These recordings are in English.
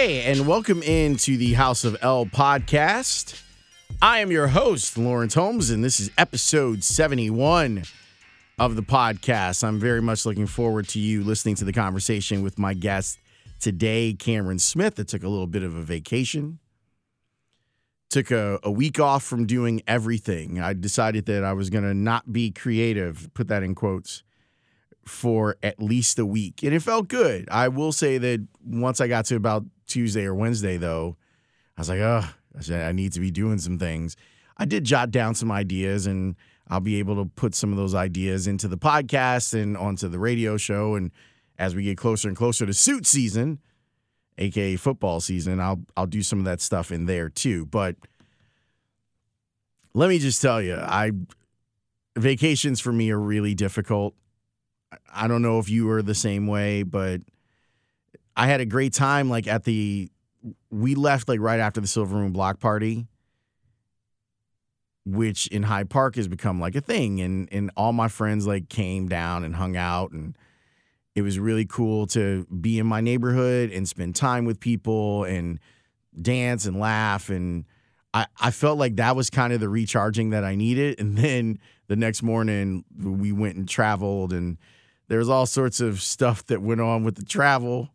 Hey, and welcome into the House of L podcast. I am your host, Lawrence Holmes, and this is episode 71 of the podcast. I'm very much looking forward to you listening to the conversation with my guest today, Cameron Smith, that took a little bit of a vacation. Took a, a week off from doing everything. I decided that I was going to not be creative, put that in quotes, for at least a week. And it felt good. I will say that once I got to about Tuesday or Wednesday, though, I was like, oh, I said, I need to be doing some things. I did jot down some ideas and I'll be able to put some of those ideas into the podcast and onto the radio show. And as we get closer and closer to suit season, aka football season, I'll I'll do some of that stuff in there too. But let me just tell you, I vacations for me are really difficult. I don't know if you are the same way, but I had a great time like at the we left like right after the Silver Room block party, which in Hyde Park has become like a thing. And and all my friends like came down and hung out and it was really cool to be in my neighborhood and spend time with people and dance and laugh and I, I felt like that was kind of the recharging that I needed. And then the next morning we went and traveled and there was all sorts of stuff that went on with the travel.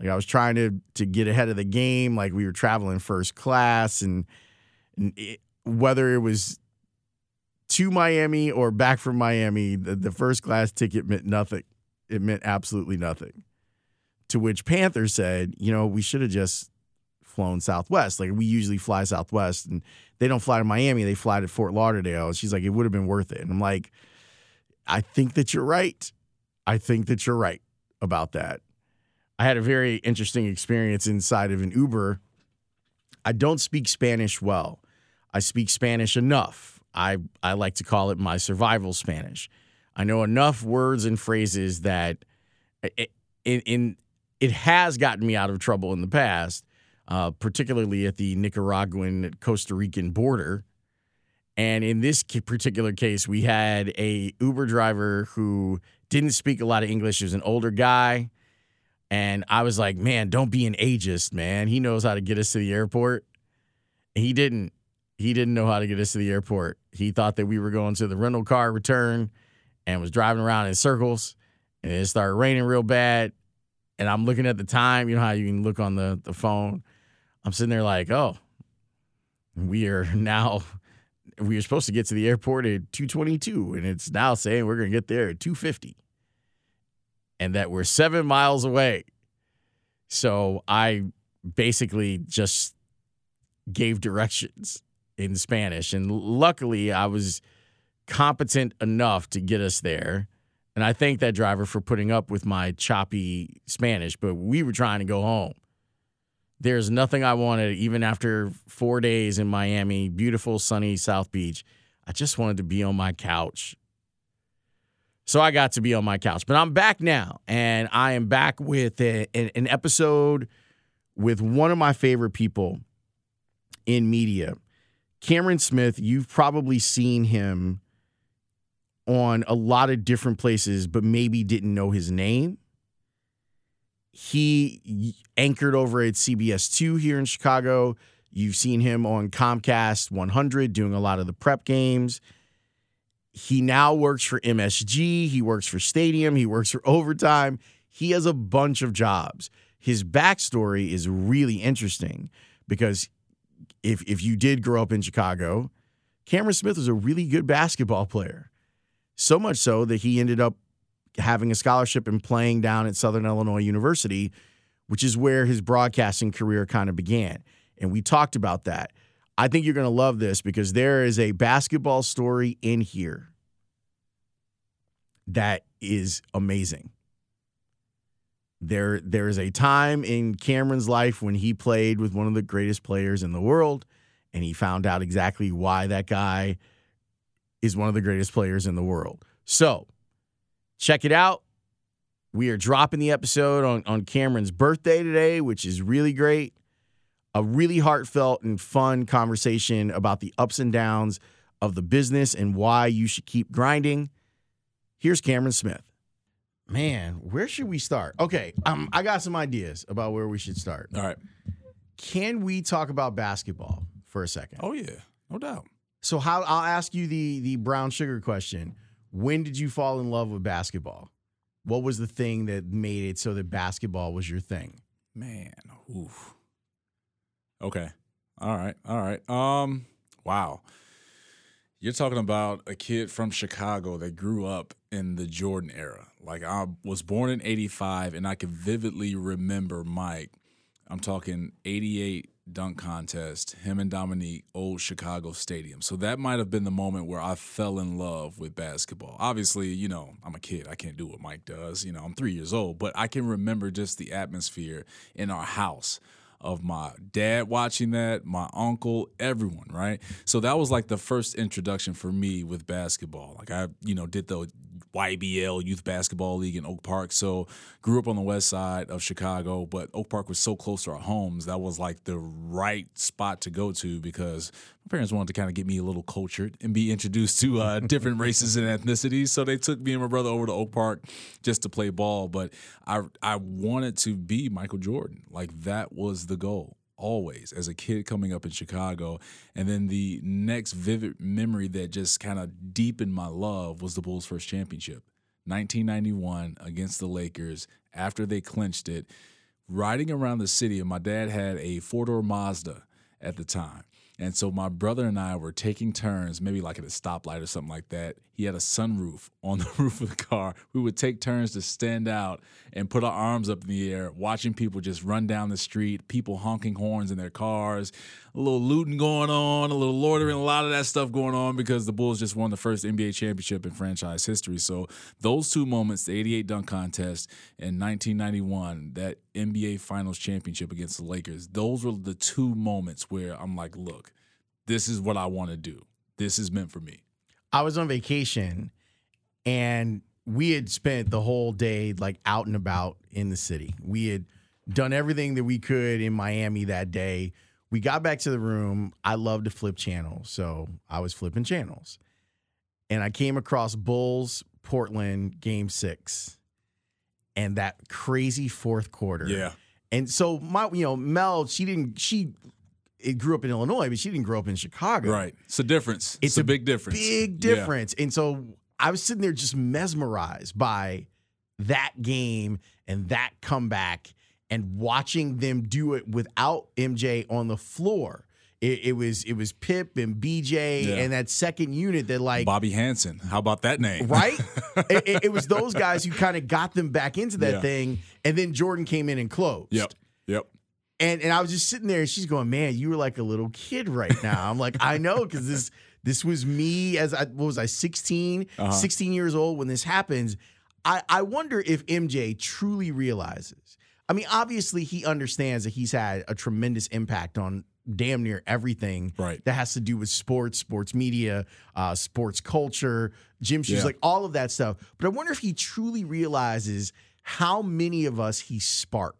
Like I was trying to to get ahead of the game. Like we were traveling first class, and, and it, whether it was to Miami or back from Miami, the, the first class ticket meant nothing. It meant absolutely nothing. To which Panther said, "You know, we should have just flown Southwest. Like we usually fly Southwest, and they don't fly to Miami; they fly to Fort Lauderdale." And she's like, "It would have been worth it." And I'm like, "I think that you're right. I think that you're right about that." I had a very interesting experience inside of an Uber. I don't speak Spanish well. I speak Spanish enough. I, I like to call it my survival Spanish. I know enough words and phrases that it, in, in it has gotten me out of trouble in the past, uh, particularly at the Nicaraguan Costa Rican border. And in this particular case, we had a Uber driver who didn't speak a lot of English. He was an older guy. And I was like, man, don't be an ageist, man. He knows how to get us to the airport. He didn't. He didn't know how to get us to the airport. He thought that we were going to the rental car return and was driving around in circles. And it started raining real bad. And I'm looking at the time. You know how you can look on the, the phone? I'm sitting there like, oh, we are now we were supposed to get to the airport at 222 and it's now saying we're going to get there at 250 and that we're seven miles away. So I basically just gave directions in Spanish. And luckily, I was competent enough to get us there. And I thank that driver for putting up with my choppy Spanish, but we were trying to go home. There's nothing I wanted, even after four days in Miami, beautiful, sunny South Beach. I just wanted to be on my couch so I got to be on my couch. But I'm back now, and I am back with a, an episode with one of my favorite people in media. Cameron Smith, you've probably seen him on a lot of different places, but maybe didn't know his name. He anchored over at CBS 2 here in Chicago. You've seen him on Comcast 100 doing a lot of the prep games. He now works for MSG. He works for Stadium. He works for Overtime. He has a bunch of jobs. His backstory is really interesting because if if you did grow up in Chicago, Cameron Smith was a really good basketball player. So much so that he ended up having a scholarship and playing down at Southern Illinois University, which is where his broadcasting career kind of began. And we talked about that. I think you're going to love this because there is a basketball story in here that is amazing. There, there is a time in Cameron's life when he played with one of the greatest players in the world, and he found out exactly why that guy is one of the greatest players in the world. So, check it out. We are dropping the episode on, on Cameron's birthday today, which is really great a really heartfelt and fun conversation about the ups and downs of the business and why you should keep grinding. Here's Cameron Smith. Man, where should we start? Okay, um, I got some ideas about where we should start. All right. Can we talk about basketball for a second? Oh yeah, no doubt. So how I'll ask you the the brown sugar question. When did you fall in love with basketball? What was the thing that made it so that basketball was your thing? Man, oof. Okay. All right. All right. Um, wow. You're talking about a kid from Chicago that grew up in the Jordan era. Like I was born in 85 and I can vividly remember Mike. I'm talking 88 dunk contest, him and Dominique, old Chicago Stadium. So that might have been the moment where I fell in love with basketball. Obviously, you know, I'm a kid. I can't do what Mike does. You know, I'm three years old, but I can remember just the atmosphere in our house of my dad watching that, my uncle, everyone, right? So that was like the first introduction for me with basketball. Like I, you know, did the YBL Youth Basketball League in Oak Park. So grew up on the west side of Chicago, but Oak Park was so close to our homes that was like the right spot to go to because my parents wanted to kind of get me a little cultured and be introduced to uh, different races and ethnicities. So they took me and my brother over to Oak Park just to play ball. But I I wanted to be Michael Jordan. Like that was the goal always as a kid coming up in Chicago. And then the next vivid memory that just kind of deepened my love was the Bulls' first championship, 1991 against the Lakers after they clinched it. Riding around the city, and my dad had a four door Mazda at the time. And so my brother and I were taking turns, maybe like at a stoplight or something like that. He had a sunroof on the roof of the car. We would take turns to stand out and put our arms up in the air, watching people just run down the street, people honking horns in their cars, a little looting going on, a little loitering, a lot of that stuff going on because the Bulls just won the first NBA championship in franchise history. So those two moments, the 88 dunk contest and 1991, that NBA Finals championship against the Lakers, those were the two moments where I'm like, look, this is what I want to do. This is meant for me. I was on vacation and we had spent the whole day like out and about in the city. We had done everything that we could in Miami that day. We got back to the room. I love to flip channels, so I was flipping channels. And I came across Bulls Portland game 6 and that crazy fourth quarter. Yeah. And so my you know Mel she didn't she it grew up in Illinois, but she didn't grow up in Chicago. Right. It's a difference. It's, a, big difference. Big Yeah. difference. And so I was sitting there just mesmerized by that game and that comeback and watching them do it without MJ on the floor. It, it was it was Pip and BJ Yeah. and that second unit that like Bobby Hansen. How about that name? right? it, it- it was those guys who kind of got them back into that Yeah. thing, and then Jordan came in and closed. Yep. Yep. And and I was just sitting there, and she's going, "Man, you were like a little kid right now." I'm like, "I know, because this this was me as I what was I 16, Uh-huh. 16 years old when this happens." I I wonder if MJ truly realizes. I mean, obviously he understands that he's had a tremendous impact on damn near everything Right. that has to do with sports, sports media, uh, sports culture, gym shoes, Yeah. like all of that stuff. But I wonder if he truly realizes how many of us he sparked.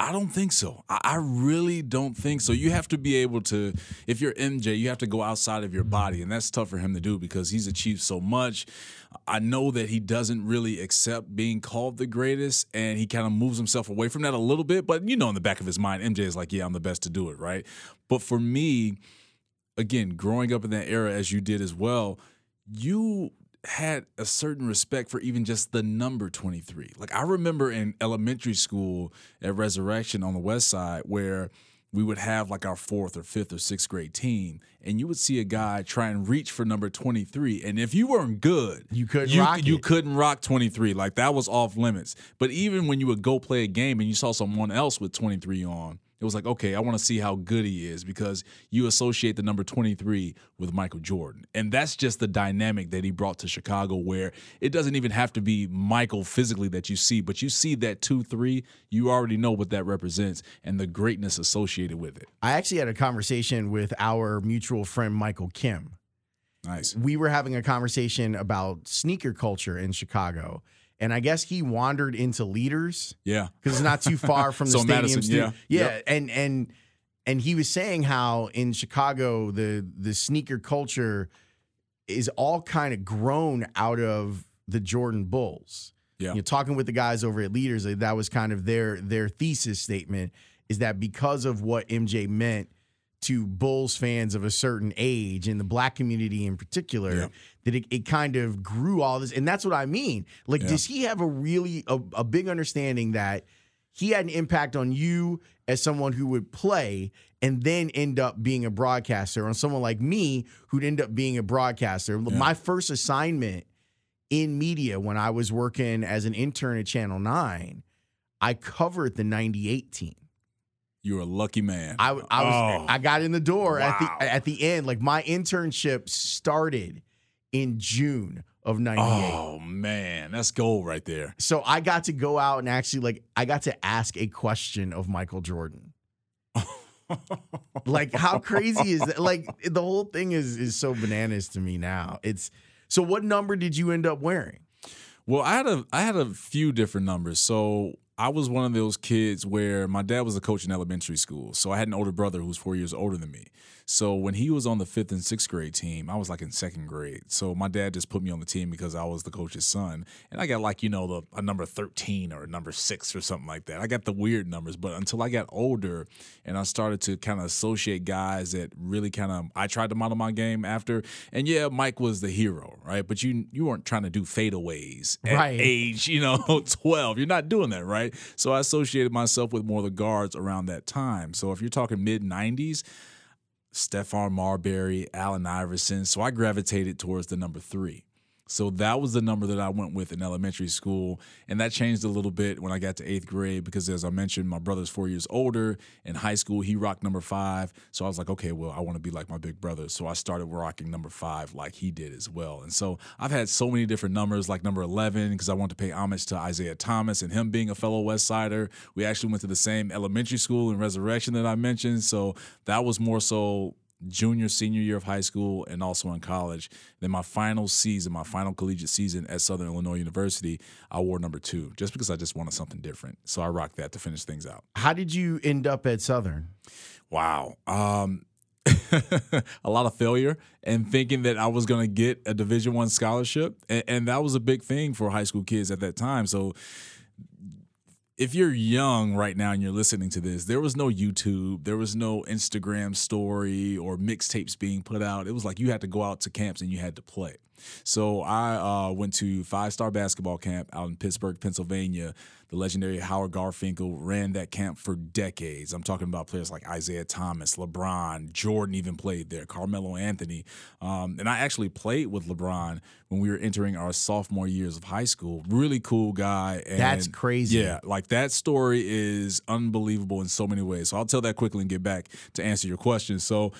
I don't think so. I, I really don't think so. You have to be able to, if you're MJ, you have to go outside of your body, and that's tough for him to do because he's achieved so much. I know that he doesn't really accept being called the greatest, and he kind of moves himself away from that a little bit. But you know, in the back of his mind, MJ is like, "Yeah, I'm the best to do it," right? But for me, again, growing up in that era as you did as well, you had a certain respect for even just the number 23. Like I remember in elementary school at Resurrection on the west side where we would have like our fourth or fifth or sixth grade team, and you would see a guy try and reach for number 23. And if you weren't good, You couldn't you, rock you it. couldn't rock 23. Like that was off limits. But even when you would go play a game and you saw someone else with 23 on, it was like, okay, I want to see how good he is because you associate the number 23 with Michael Jordan. And that's just the dynamic that he brought to Chicago where it doesn't even have to be Michael physically that you see, but you see that 2 3, you already know what that represents and the greatness associated with it. I actually had a conversation with our mutual friend Michael Kim. Nice. We were having a conversation about sneaker culture in Chicago. And I guess he wandered into leaders Yeah. because it's not too far from the So stadium. Madison, yeah. yeah, Yep. and and and he was saying how in Chicago the the sneaker culture is all kind of grown out of the Jordan Bulls. Yeah. You know, talking with the guys over at Leaders, that was kind of their their thesis statement is that because of what MJ meant to Bulls fans of a certain age and the black community in particular, Yeah. that it, it kind of grew all this. And that's what I mean. Like, Yeah. does he have a really a, a big understanding that he had an impact on you as someone who would play and then end up being a broadcaster, on someone like me who'd end up being a broadcaster? My first assignment in media when I was working as an intern at Channel 9, I covered the 98 team. You're a lucky man. I, I was Oh. I got in the door at the at the end. Like my internship started in June of 98. Oh man, that's gold right there. So I got to go out and actually like I got to ask a question of Michael Jordan. Like how crazy is that? Like the whole thing is is so bananas to me now. It's so what number did you end up wearing? Well, I had a I had a few different numbers. So I was one of those kids where my dad was a coach in elementary school. So I had an older brother who was four years older than me. So when he was on the fifth and sixth grade team, I was like in second grade. So my dad just put me on the team because I was the coach's son. And I got like, you know, the a number 13 or a number six or something like that. I got the weird numbers. But until I got older and I started to kind of associate guys that really kind of I tried to model my game after. And yeah, Mike was the hero, right? But you you weren't trying to do fadeaways at Right. age, you know, 12. You're not doing that, right? So I associated myself with more of the guards around that time. So if you're talking mid 90s, Stephon Marbury, Allen Iverson. So I gravitated towards the number three. So that was the number that I went with in elementary school. And that changed a little bit when I got to eighth grade because, as I mentioned, my brother's four years older. In high school, he rocked number five. So I was like, okay, well, I want to be like my big brother. So I started rocking number five like he did as well. And so I've had so many different numbers, like number 11, because I want to pay homage to Isiah Thomas and him being a fellow West Sider. We actually went to the same elementary school in Resurrection that I mentioned. So that was more so junior, senior year of high school, and also in college. Then my final season, my final collegiate season at Southern Illinois University, I wore number two just because I just wanted something different. So I rocked that to finish things out. How did you end up at Southern? Wow. Um, a lot of failure and thinking that I was going to get a Division One scholarship, and, and that was a big thing for high school kids at that time. So if you're young right now and you're listening to this, there was no YouTube, there was no Instagram story or mixtapes being put out. It was like you had to go out to camps and you had to play. So I uh, went to five star basketball camp out in Pittsburgh, Pennsylvania. The legendary Howard Garfinkel ran that camp for decades. I'm talking about players like Isiah Thomas, LeBron, Jordan even played there, Carmelo Anthony. Um, and I actually played with LeBron when we were entering our sophomore years of high school. Really cool guy. And That's crazy. Yeah, like that story is unbelievable in so many ways. So I'll tell that quickly and get back to answer your question. So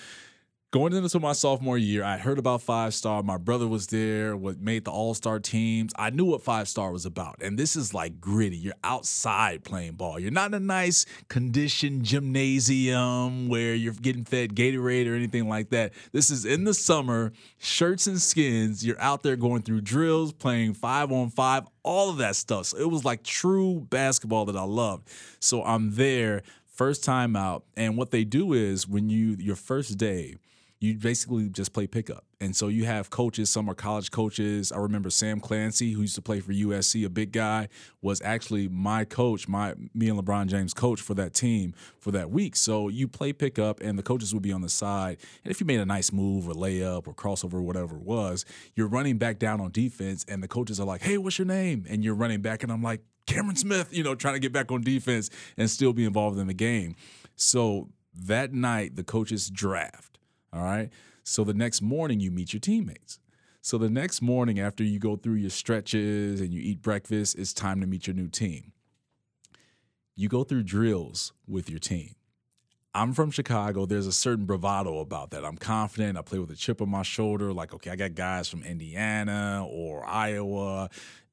going into my sophomore year, I heard about Five Star. My brother was there, what made the All Star teams. I knew what Five Star was about. And this is like gritty. You're outside playing ball. You're not in a nice conditioned gymnasium where you're getting fed Gatorade or anything like that. This is in the summer, shirts and skins. You're out there going through drills, playing five on five, all of that stuff. So it was like true basketball that I loved. So I'm there first time out and what they do is when you your first day you basically just play pickup. And so you have coaches, some are college coaches. I remember Sam Clancy, who used to play for USC, a big guy, was actually my coach, my me and LeBron James coach for that team for that week. So you play pickup and the coaches would be on the side. And if you made a nice move or layup or crossover or whatever it was, you're running back down on defense and the coaches are like, Hey, what's your name? And you're running back and I'm like, Cameron Smith, you know, trying to get back on defense and still be involved in the game. So that night, the coaches draft. All right. So the next morning, you meet your teammates. So the next morning, after you go through your stretches and you eat breakfast, it's time to meet your new team. You go through drills with your team. I'm from Chicago. There's a certain bravado about that. I'm confident. I play with a chip on my shoulder. Like, okay, I got guys from Indiana or Iowa,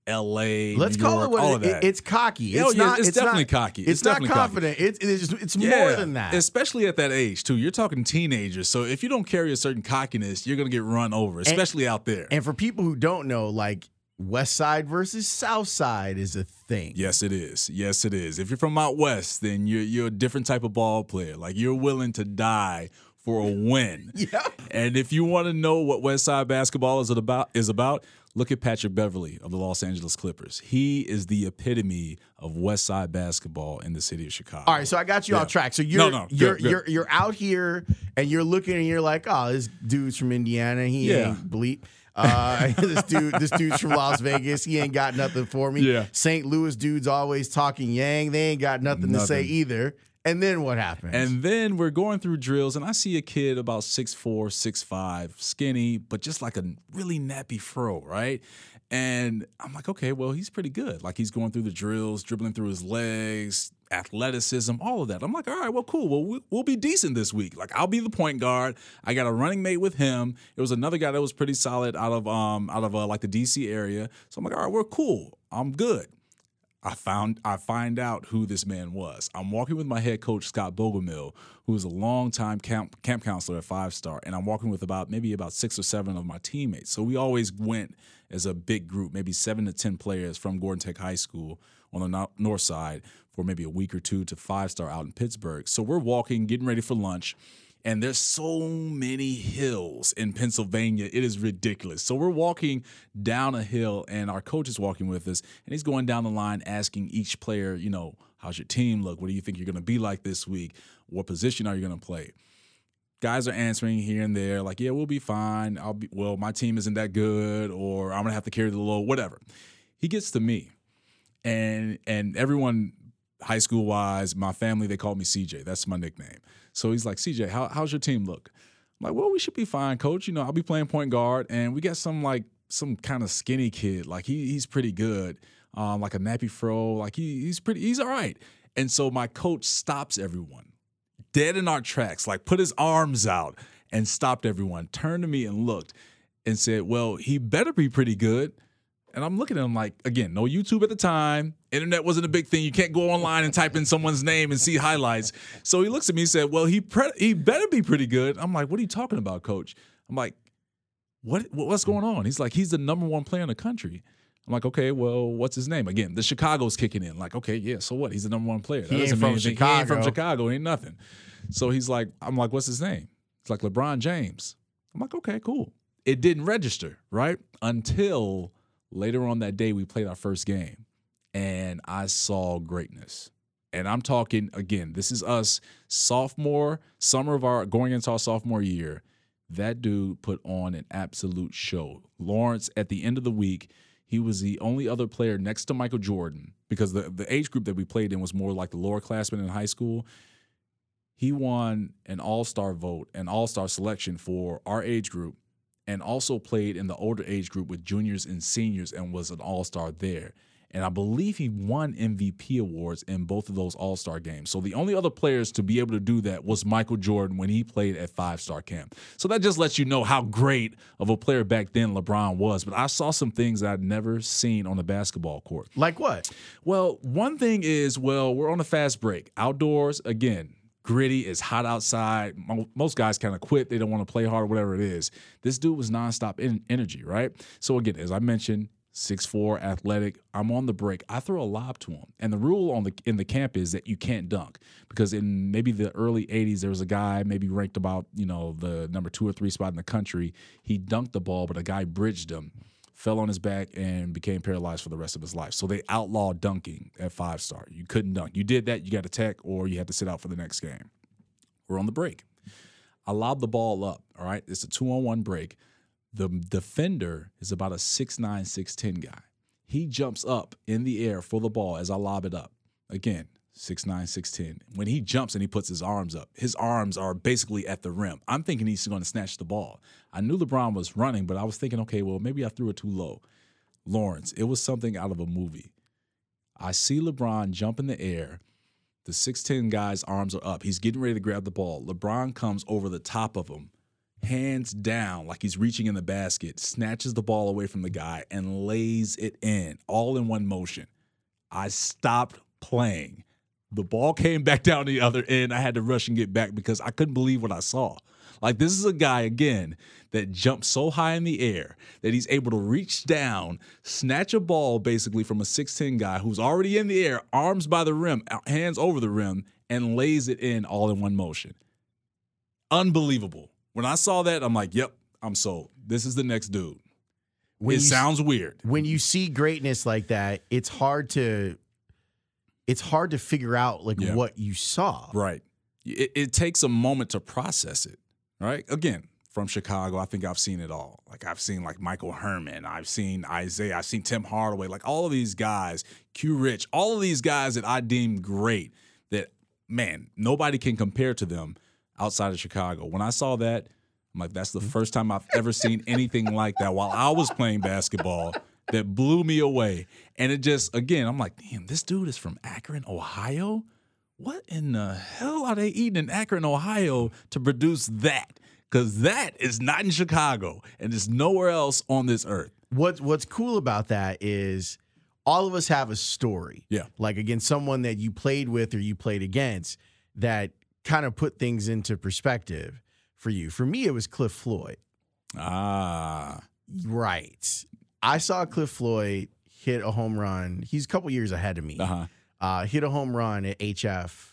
LA. Let's New call York, it what it, it's cocky. It's yeah, not. it's definitely not, cocky. It's, It's not confident. It's it's, it's more than that. Especially at that age, too. You're talking teenagers. So if you don't carry a certain cockiness, you're going to get run over, especially out there. And for people who don't know, like West Side versus South Side is a thing. Yes, it is. Yes, it is. If you're from out west, then you're you're a different type of ball player. Like you're willing to die for a win. Yeah. And if you want to know what West Side basketball is about, is about, Look at Patrick Beverley of the Los Angeles Clippers. He is the epitome of West Side basketball in the city of Chicago. All right, so I got you yeah. off track. So you're no, no, you're good, you're you're out here and you're looking and you're like, oh, this dude's from Indiana. He yeah. ain't bleep. Uh, this dude, this dude's from Las Vegas. He ain't got nothing for me. Yeah. St. Louis dudes always talking Yang. They ain't got nothing, nothing. to say either. And then what happens? And then we're going through drills, and I see a kid about 6'4, 6'5, skinny, but just like a really nappy fro, right? And I'm like, okay, well, he's pretty good. Like he's going through the drills, dribbling through his legs, athleticism, all of that. I'm like, all right, well, cool. Well, we'll be decent this week. Like I'll be the point guard. I got a running mate with him. It was another guy that was pretty solid out of um out of uh, like the DC area. So I'm like, all right, we're cool. I'm good. I found I find out who this man was. I'm walking with my head coach Scott Bogomil, who is a longtime camp camp counselor at Five Star, and I'm walking with about maybe about six or seven of my teammates. So we always went as a big group, maybe seven to ten players from Gordon Tech High School on the north side for maybe a week or two to Five Star out in Pittsburgh. So we're walking, getting ready for lunch and there's so many hills in Pennsylvania. It is ridiculous. So we're walking down a hill, and our coach is walking with us, and he's going down the line asking each player, you know, how's your team look? What do you think you're going to be like this week? What position are you going to play? Guys are answering here and there, like, yeah, we'll be fine. I'll be well, my team isn't that good, or I'm gonna have to carry the load, whatever. He gets to me. And and everyone high school wise, my family, they call me CJ. That's my nickname. So he's like, CJ, how, how's your team look? I'm like, well, we should be fine, coach. You know, I'll be playing point guard, and we got some like some kind of skinny kid. Like he he's pretty good. Um, like a nappy fro. Like he he's pretty he's all right. And so my coach stops everyone, dead in our tracks, like put his arms out and stopped everyone, turned to me and looked and said, Well, he better be pretty good and I'm looking at him like, again, no YouTube at the time. Internet wasn't a big thing. You can't go online and type in someone's name and see highlights. So he looks at me and said, "Well, he pre- he better be pretty good." I'm like, "What are you talking about, coach?" I'm like, "What what's going on?" He's like, "He's the number one player in the country." I'm like, "Okay, well, what's his name?" Again, the Chicago's kicking in. Like, okay, yeah, so what? He's the number one player. That he ain't from Chicago. He ain't from Chicago. Ain't nothing. So he's like, I'm like, "What's his name?" It's like LeBron James. I'm like, "Okay, cool." It didn't register, right? Until later on that day, we played our first game and I saw greatness. And I'm talking again, this is us sophomore, summer of our going into our sophomore year. That dude put on an absolute show. Lawrence, at the end of the week, he was the only other player next to Michael Jordan because the, the age group that we played in was more like the lower classmen in high school. He won an all star vote, an all star selection for our age group and also played in the older age group with juniors and seniors and was an all star there. And I believe he won MVP awards in both of those All Star games. So the only other players to be able to do that was Michael Jordan when he played at Five Star Camp. So that just lets you know how great of a player back then LeBron was. But I saw some things I'd never seen on a basketball court. Like what? Well, one thing is, well, we're on a fast break. Outdoors, again, gritty. It's hot outside. Most guys kind of quit. They don't want to play hard, whatever it is. This dude was nonstop in energy, right? So again, as I mentioned, six four, athletic. I'm on the break. I throw a lob to him, and the rule on the in the camp is that you can't dunk because in maybe the early '80s there was a guy maybe ranked about you know the number two or three spot in the country. He dunked the ball, but a guy bridged him fell on his back and became paralyzed for the rest of his life. So they outlawed dunking at five star. You couldn't dunk. You did that, you got a tech, or you had to sit out for the next game. We're on the break. I lob the ball up. All right. It's a two on one break. The defender is about a 6'9, 6'10 guy. He jumps up in the air for the ball as I lob it up. Again, Six nine, six ten. When he jumps and he puts his arms up, his arms are basically at the rim. I'm thinking he's going to snatch the ball. I knew LeBron was running, but I was thinking, okay, well, maybe I threw it too low. Lawrence, it was something out of a movie. I see LeBron jump in the air. The 6'10 guy's arms are up. He's getting ready to grab the ball. LeBron comes over the top of him, hands down, like he's reaching in the basket, snatches the ball away from the guy, and lays it in all in one motion. I stopped playing. The ball came back down the other end. I had to rush and get back because I couldn't believe what I saw. Like this is a guy again that jumps so high in the air that he's able to reach down, snatch a ball basically from a 6'10 guy who's already in the air, arms by the rim, hands over the rim, and lays it in all in one motion. Unbelievable. When I saw that, I'm like, yep, I'm sold. This is the next dude. When it you- sounds weird. when you see greatness like that, it's hard to it's hard to figure out like Yeah. what you saw. Right. It, it takes a moment to process it. Right. Again, from Chicago, I think I've seen it all. Like I've seen like Michael Herman, I've seen Isiah, I've seen Tim Hardaway, like all of these guys, Q Rich, all of these guys that I deem great. That man, nobody can compare to them outside of Chicago. When I saw that, I'm like, that's the mm-hmm. first time I've ever seen anything like that while I was playing basketball that blew me away. And it just, again, I'm like, damn, this dude is from Akron, Ohio. What in the hell are they eating in Akron, Ohio to produce that? Because that is not in Chicago and it's nowhere else on this earth. What what's cool about that is all of us have a story. Yeah. Like again, someone that you played with or you played against that kind of put things into perspective for you. For me, it was Cliff Floyd. Ah, Right. I saw Cliff Floyd hit a home run. He's a couple years ahead of me. uh huh. uh, hit a home run at HF.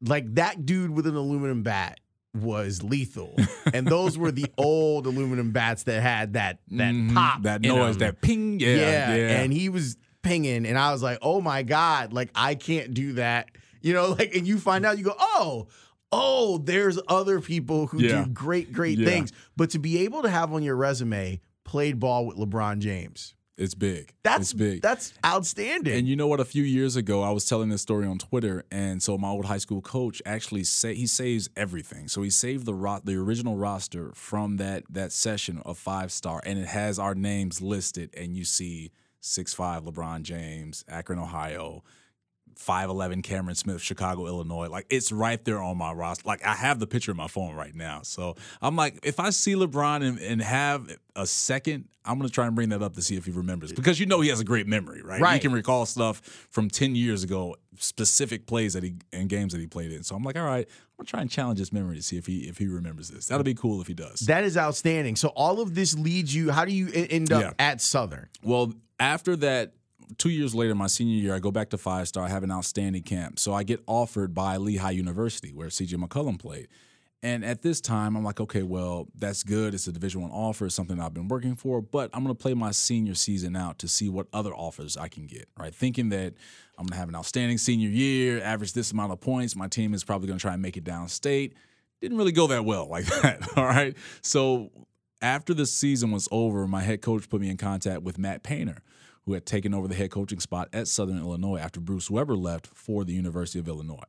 Like that dude with an aluminum bat was lethal, and those were the old aluminum bats that had that that Mhm. pop, that noise, that ping. Yeah, yeah. and he was pinging, and I was like, oh my god, like I can't do that, you know, like, and you find out, you go, oh. Oh, there's other people who Yeah. do great, great Yeah. things. But to be able to have on your resume, played ball with LeBron James, it's big. that's it's big. That's outstanding. And you know what? A few years ago, I was telling this story on Twitter, and so my old high school coach actually say he saves everything. So he saved the ro- the original roster from that that session of five star, and it has our names listed. And you see six five LeBron James, Akron, Ohio. 5'11 Cameron Smith, Chicago, Illinois. Like it's right there on my roster. Like I have the picture in my phone right now. So I'm like, if I see LeBron and, and have a second, I'm gonna try and bring that up to see if he remembers. Because you know he has a great memory, right? He can recall stuff from 10 years ago, specific plays that he and games that he played in. So I'm like, all right, I'm gonna try and challenge his memory to see if he if he remembers this. That'll be cool if he does. That is outstanding. So all of this leads you. How do you end up Yeah. at Southern? Well, after that, two years later, my senior year, I go back to five star. I have an outstanding camp. So I get offered by Lehigh University, where CJ McCollum played. And at this time, I'm like, okay, well, that's good. It's a Division One offer, it's something I've been working for. But I'm going to play my senior season out to see what other offers I can get. Right, thinking that I'm going to have an outstanding senior year, average this amount of points. My team is probably going to try and make it downstate. Didn't really go that well like that. All right, so after the season was over, my head coach put me in contact with Matt Painter, who had taken over the head coaching spot at Southern Illinois after Bruce Weber left for the University of Illinois.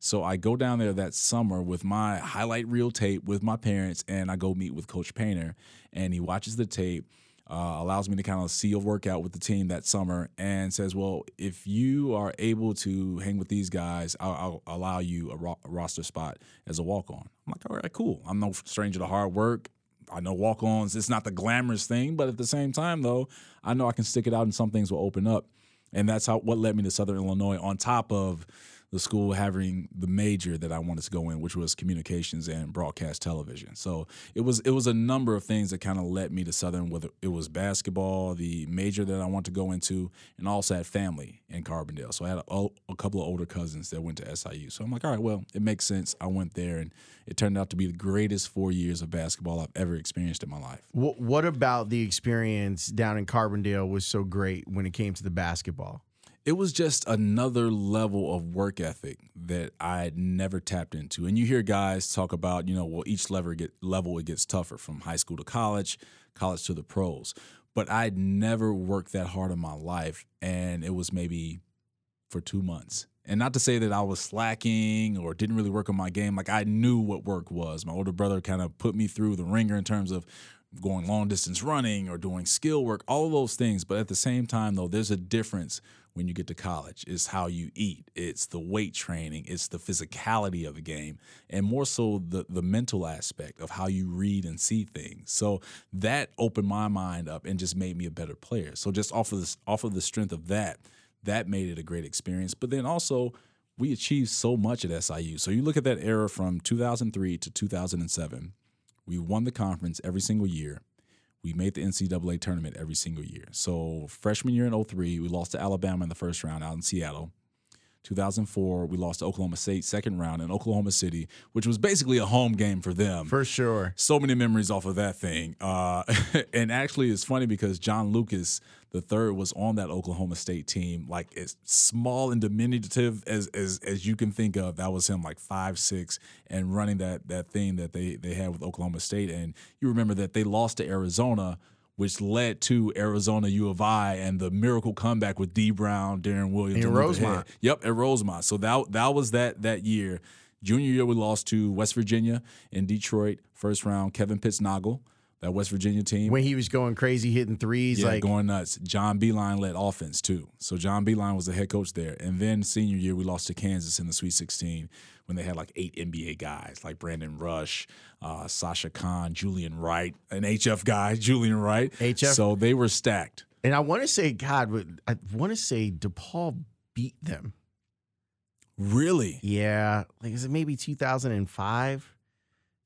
So I go down there that summer with my highlight reel tape with my parents, and I go meet with Coach Painter, and he watches the tape. Uh, allows me to kind of see a workout with the team that summer and says, Well, if you are able to hang with these guys, I'll, I'll allow you a, ro- a roster spot as a walk on. I'm like, All right, cool. I'm no stranger to hard work. I know walk ons, it's not the glamorous thing, but at the same time, though, I know I can stick it out and some things will open up. And that's how what led me to Southern Illinois on top of the school having the major that I wanted to go in, which was communications and broadcast television. So it was it was a number of things that kind of led me to Southern, whether it was basketball, the major that I wanted to go into, and also had family in Carbondale. So I had a, a couple of older cousins that went to SIU. So I'm like, all right, well, it makes sense. I went there, and it turned out to be the greatest four years of basketball I've ever experienced in my life. What, what about the experience down in Carbondale was so great when it came to the basketball? It was just another level of work ethic that I had never tapped into. And you hear guys talk about, you know, well, each level get level it gets tougher from high school to college, college to the pros. But I'd never worked that hard in my life, and it was maybe for two months. And not to say that I was slacking or didn't really work on my game. Like I knew what work was. My older brother kind of put me through the ringer in terms of going long distance running or doing skill work, all those things. But at the same time, though, there's a difference when you get to college. It's how you eat, it's the weight training, it's the physicality of the game, and more so the the mental aspect of how you read and see things. So that opened my mind up and just made me a better player. So just off of this, off of the strength of that, that made it a great experience. But then also we achieved so much at SIU. So you look at that era from 2003 to 2007. We won the conference every single year. We made the NCAA tournament every single year. So freshman year in 03, we lost to Alabama in the first round out in Seattle. 2004, we lost to Oklahoma State second round in Oklahoma City, which was basically a home game for them. For sure. So many memories off of that thing. Uh, and actually, it's funny because John Lucas the third was on that Oklahoma State team, like as small and diminutive as as as you can think of. That was him, like five six, and running that that thing that they they had with Oklahoma State. And you remember that they lost to Arizona which led to Arizona U of I and the miracle comeback with Dee Brown, Deron Williams, in Rosemont. Yep, at Rosemont. So that that was that that year. Junior year, we lost to West Virginia in Detroit, first round. Kevin Pittsnogle, that West Virginia team. When he was going crazy, hitting threes, yeah, like going nuts. John Beilein led offense too. So John Beilein was the head coach there. And then senior year, we lost to Kansas in the Sweet 16 when they had like eight NBA guys like Brandon Rush, uh, Sasha Kaun, Julian Wright, an HF guy, Julian Wright. HF. So they were stacked. And I want to say, God, I want to say DePaul beat them. Really? Yeah. Like, is it maybe 2005?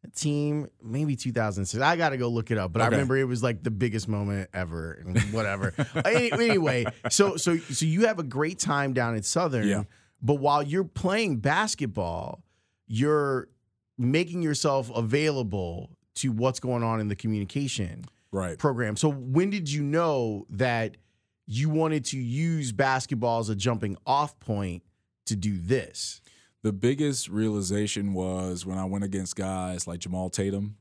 Team maybe 2006 i gotta go look it up but okay. i remember it was like the biggest moment ever and whatever anyway so so so you have a great time down at southern yeah. but while you're playing basketball you're making yourself available to what's going on in the communication right. program so when did you know that you wanted to use basketball as a jumping off point to do this the biggest realization was when I went against guys like Jamaal Tatum,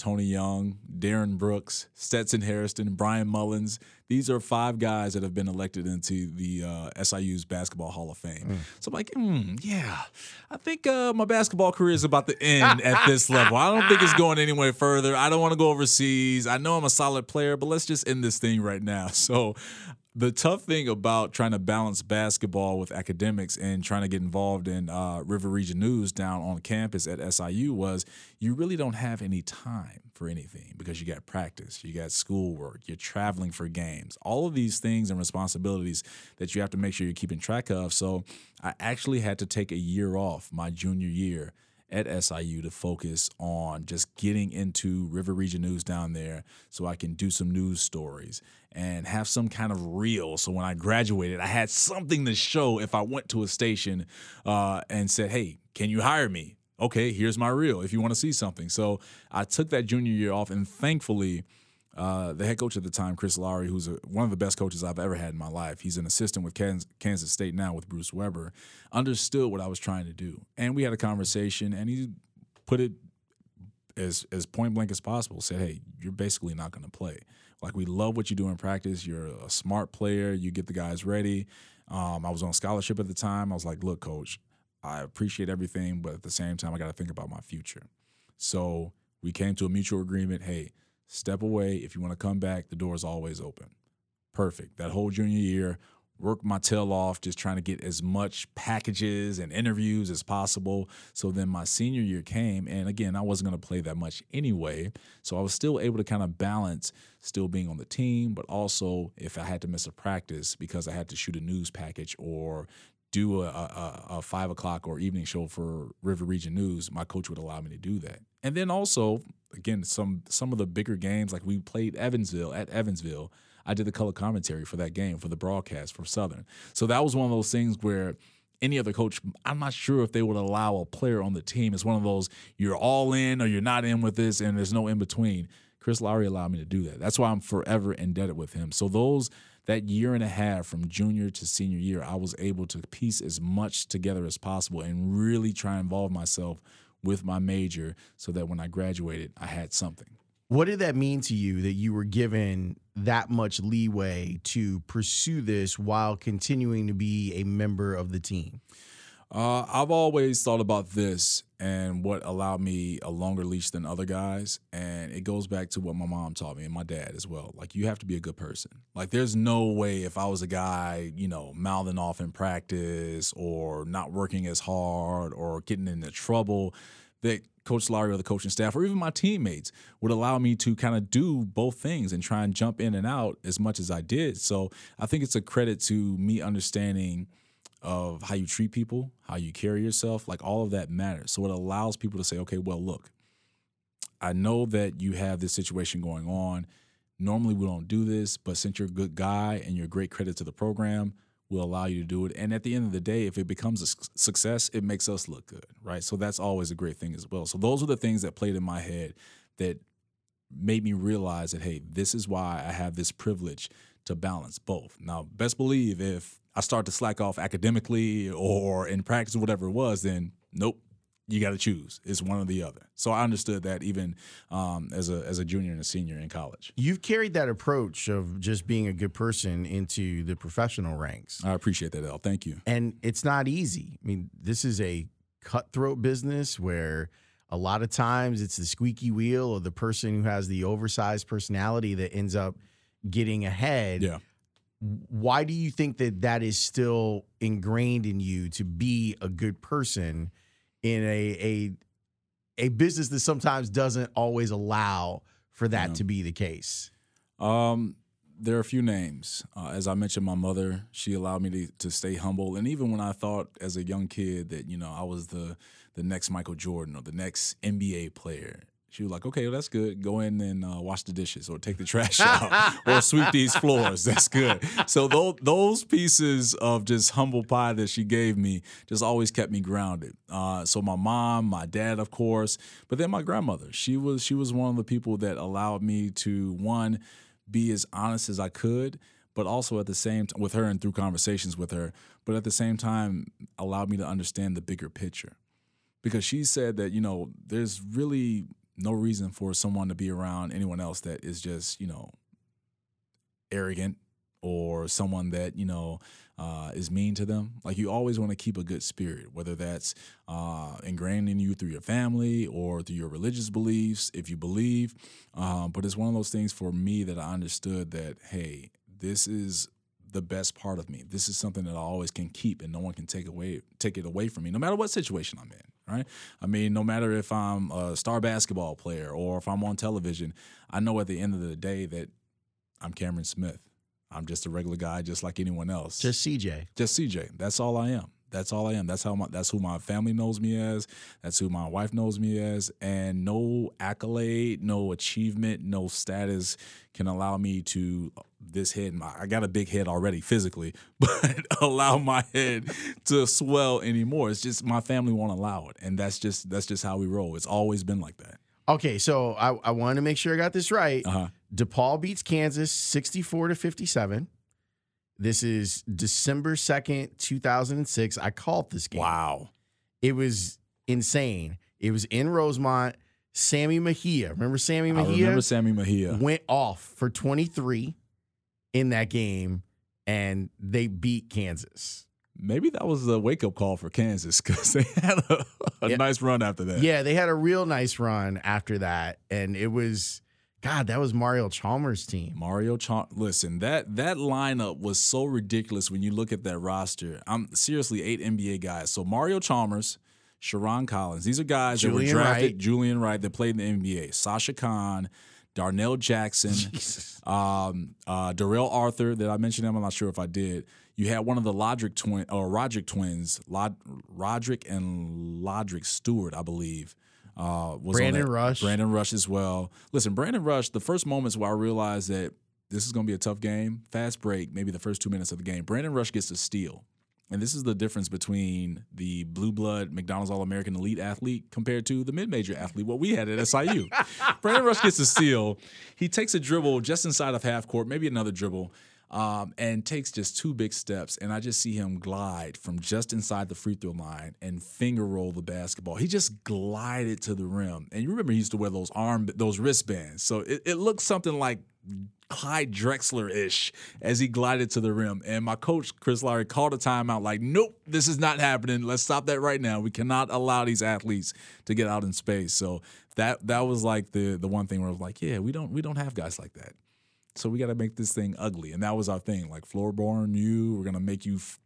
Tony Young, Darren Brooks, Stetson Hairston, Bryan Mullins. These are five guys that have been elected into the uh, SIU's Basketball Hall of Fame. Mm. So I'm like, mm, yeah, I think uh, my basketball career is about to end at this level. I don't think it's going anywhere further. I don't want to go overseas. I know I'm a solid player, but let's just end this thing right now. So the tough thing about trying to balance basketball with academics and trying to get involved in uh, River Region News down on campus at SIU was you really don't have any time for anything because you got practice, you got schoolwork, you're traveling for games, all of these things and responsibilities that you have to make sure you're keeping track of. So I actually had to take a year off my junior year at SIU to focus on just getting into River Region News down there so I can do some news stories and have some kind of reel. So when I graduated, I had something to show if I went to a station uh, and said, hey, can you hire me? Okay, here's my reel if you want to see something. So I took that junior year off, and thankfully, uh, the head coach at the time, Chris Lowery, who's a, one of the best coaches I've ever had in my life, he's an assistant with Kansas, Kansas State now with Bruce Weber, understood what I was trying to do. And we had a conversation, and he put it as, as point blank as possible said, Hey, you're basically not going to play. Like, we love what you do in practice. You're a smart player, you get the guys ready. Um, I was on scholarship at the time. I was like, Look, coach, I appreciate everything, but at the same time, I got to think about my future. So we came to a mutual agreement. Hey, step away. If you want to come back, the door is always open. Perfect. That whole junior year, worked my tail off just trying to get as much packages and interviews as possible. So then my senior year came, and again, I wasn't going to play that much anyway. So I was still able to kind of balance still being on the team, but also if I had to miss a practice because I had to shoot a news package or do a, a, a, five o'clock or evening show for River Region News, my coach would allow me to do that. And then also, again, some some of the bigger games, like we played Evansville at Evansville. I did the color commentary for that game for the broadcast for Southern. So that was one of those things where any other coach, I'm not sure if they would allow a player on the team. It's one of those you're all in or you're not in with this, and there's no in between. Chris Lowery allowed me to do that. That's why I'm forever indebted with him. So those that year and a half from junior to senior year, I was able to piece as much together as possible and really try and involve myself with my major so that when I graduated, I had something. What did that mean to you that you were given that much leeway to pursue this while continuing to be a member of the team? Uh, I've always thought about this and what allowed me a longer leash than other guys. And it goes back to what my mom taught me and my dad as well. Like, you have to be a good person. Like, there's no way if I was a guy, you know, mouthing off in practice or not working as hard or getting into trouble that Coach Lowery or the coaching staff or even my teammates would allow me to kind of do both things and try and jump in and out as much as I did. So I think it's a credit to me understanding – of how you treat people, how you carry yourself, like all of that matters. So it allows people to say, okay, well, look, I know that you have this situation going on. Normally we don't do this, but since you're a good guy and you're a great credit to the program, we'll allow you to do it. And at the end of the day, if it becomes a success, it makes us look good, right? So that's always a great thing as well. So those are the things that played in my head that made me realize that hey, this is why I have this privilege to balance both. Now, best believe if I start to slack off academically or in practice or whatever it was, then nope, you got to choose. It's one or the other. So I understood that even um, as a as a junior and a senior in college. You've carried that approach of just being a good person into the professional ranks. I appreciate that, El. Thank you. And it's not easy. I mean, this is a cutthroat business where a lot of times it's the squeaky wheel or the person who has the oversized personality that ends up getting ahead. Yeah. Why do you think that that is still ingrained in you to be a good person? in a a a business that sometimes doesn't always allow for that yeah. to be the case? Um, there are a few names. Uh, as I mentioned, my mother, she allowed me to, to stay humble. And even when I thought as a young kid that, you know, I was the the next Michael Jordan or the next NBA player, she was like, okay, well, that's good. Go in and uh, wash the dishes or take the trash out or sweep these floors. That's good. So those, those pieces of just humble pie that she gave me just always kept me grounded. Uh, so my mom, my dad, of course, but then my grandmother, she was she was one of the people that allowed me to one be as honest as I could, but also at the same time with her and through conversations with her, but at the same time allowed me to understand the bigger picture because she said that you know there's really no reason for someone to be around anyone else that is just you know arrogant or someone that you know uh, is mean to them. Like you always want to keep a good spirit, whether that's uh, ingrained in you through your family or through your religious beliefs, if you believe. Um, but it's one of those things for me that I understood that hey, this is the best part of me. This is something that I always can keep, and no one can take away take it away from me, no matter what situation I'm in right? I mean, no matter if I'm a star basketball player or if I'm on television, I know at the end of the day that I'm Cameron Smith. I'm just a regular guy, just like anyone else. Just CJ. Just CJ. That's all I am. That's all I am. That's how my, that's who my family knows me as. That's who my wife knows me as. And no accolade, no achievement, no status can allow me to this head. My, I got a big head already physically, but allow my head to swell anymore. It's just my family won't allow it, and that's just that's just how we roll. It's always been like that. Okay, so I, I wanted to make sure I got this right. Uh-huh. DePaul beats Kansas 64 to 57. This is December 2nd, 2006. I called this game. Wow. It was insane. It was in Rosemont. Sammy Mejia. Remember Sammy Mejia? I remember Sammy Mejia. Went off for 23 in that game, and they beat Kansas. Maybe that was a wake up call for Kansas because they had a, a yeah. nice run after that. Yeah, they had a real nice run after that. And it was God, that was Mario Chalmers' team. Mario Chalmers. Listen, that that lineup was so ridiculous when you look at that roster. I'm seriously eight NBA guys. So Mario Chalmers, Sherron Collins. These are guys Julian that were drafted. Wright. Julian Wright that played in the NBA. Sasha Kaun, Darnell Jackson, um, uh, Darrell Arthur that I mentioned him. I'm not sure if I did. You had one of the Lodrick twin or Roderick twins, Lod- Roderick and Lodrick Stewart, I believe. Uh, was Brandon Rush. Brandon Rush as well. Listen, Brandon Rush, the first moments where I realized that this is going to be a tough game, fast break, maybe the first two minutes of the game, Brandon Rush gets a steal. And this is the difference between the blue blood McDonald's All American elite athlete compared to the mid major athlete, what we had at SIU. Brandon Rush gets a steal. He takes a dribble just inside of half court, maybe another dribble, um, and takes just two big steps. And I just see him glide from just inside the free throw line and finger roll the basketball. He just glided to the rim. And you remember he used to wear those arm, those wristbands. So it, it looks something like Clyde Drexler ish as he glided to the rim. And my coach, Chris Lowery, called a timeout like, nope, this is not happening. Let's stop that right now. We cannot allow these athletes to get out in space. So that that was like the the one thing where I was like, yeah, we don't we don't have guys like that. So we got to make this thing ugly. And that was our thing. Like floorborn, you, we're going to make you f-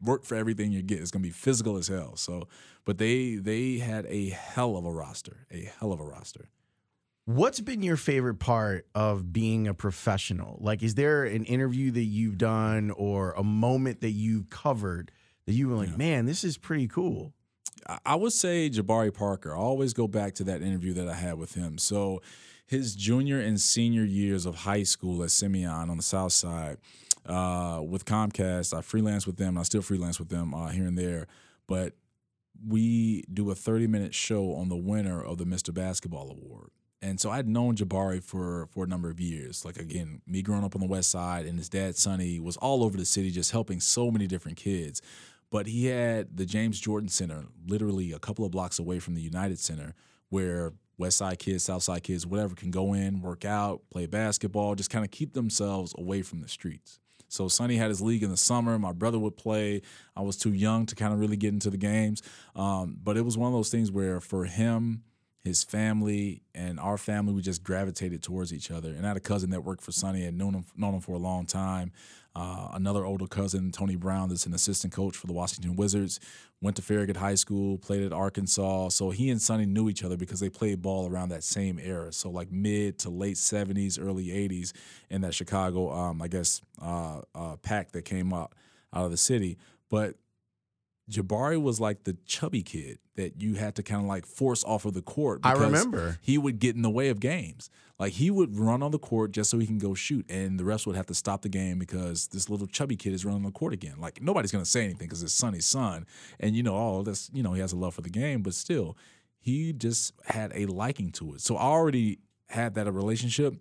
work for everything you get. It's going to be physical as hell. So, but they they had a hell of a roster, a hell of a roster. What's been your favorite part of being a professional? Like, is there an interview that you've done or a moment that you've covered that you were like, yeah. man, this is pretty cool? I would say Jabari Parker. I always go back to that interview that I had with him. So his junior and senior years of high school at Simeon on the South Side, uh, with Comcast. I freelance with them. I still freelance with them uh, here and there, but we do a 30 minute show on the winner of the Mr. Basketball Award. And so I'd known Jabari for for a number of years. Like again, me growing up on the West Side, and his dad Sonny was all over the city, just helping so many different kids. But he had the James Jordan Center, literally a couple of blocks away from the United Center, where West Side kids, South Side kids, whatever, can go in, work out, play basketball, just kind of keep themselves away from the streets. So Sonny had his league in the summer. My brother would play. I was too young to kind of really get into the games, um, but it was one of those things where for him his family and our family, we just gravitated towards each other. And I had a cousin that worked for Sonny and known him known him for a long time. Uh, another older cousin, Tony Brown, that's an assistant coach for the Washington Wizards, went to Farragut High School, played at Arkansas. So he and Sonny knew each other because they played ball around that same era. So like mid to late '70s, early '80s, in that Chicago, um, I guess, uh, uh, pack that came out out of the city. But Jabari was like the chubby kid that you had to kind of like force off of the court. I remember he would get in the way of games. Like he would run on the court just so he can go shoot, and the refs would have to stop the game because this little chubby kid is running the court again. Like nobody's gonna say anything because it's Sonny's son, and you know, oh, that's you know, he has a love for the game, but still, he just had a liking to it. So I already had that a relationship.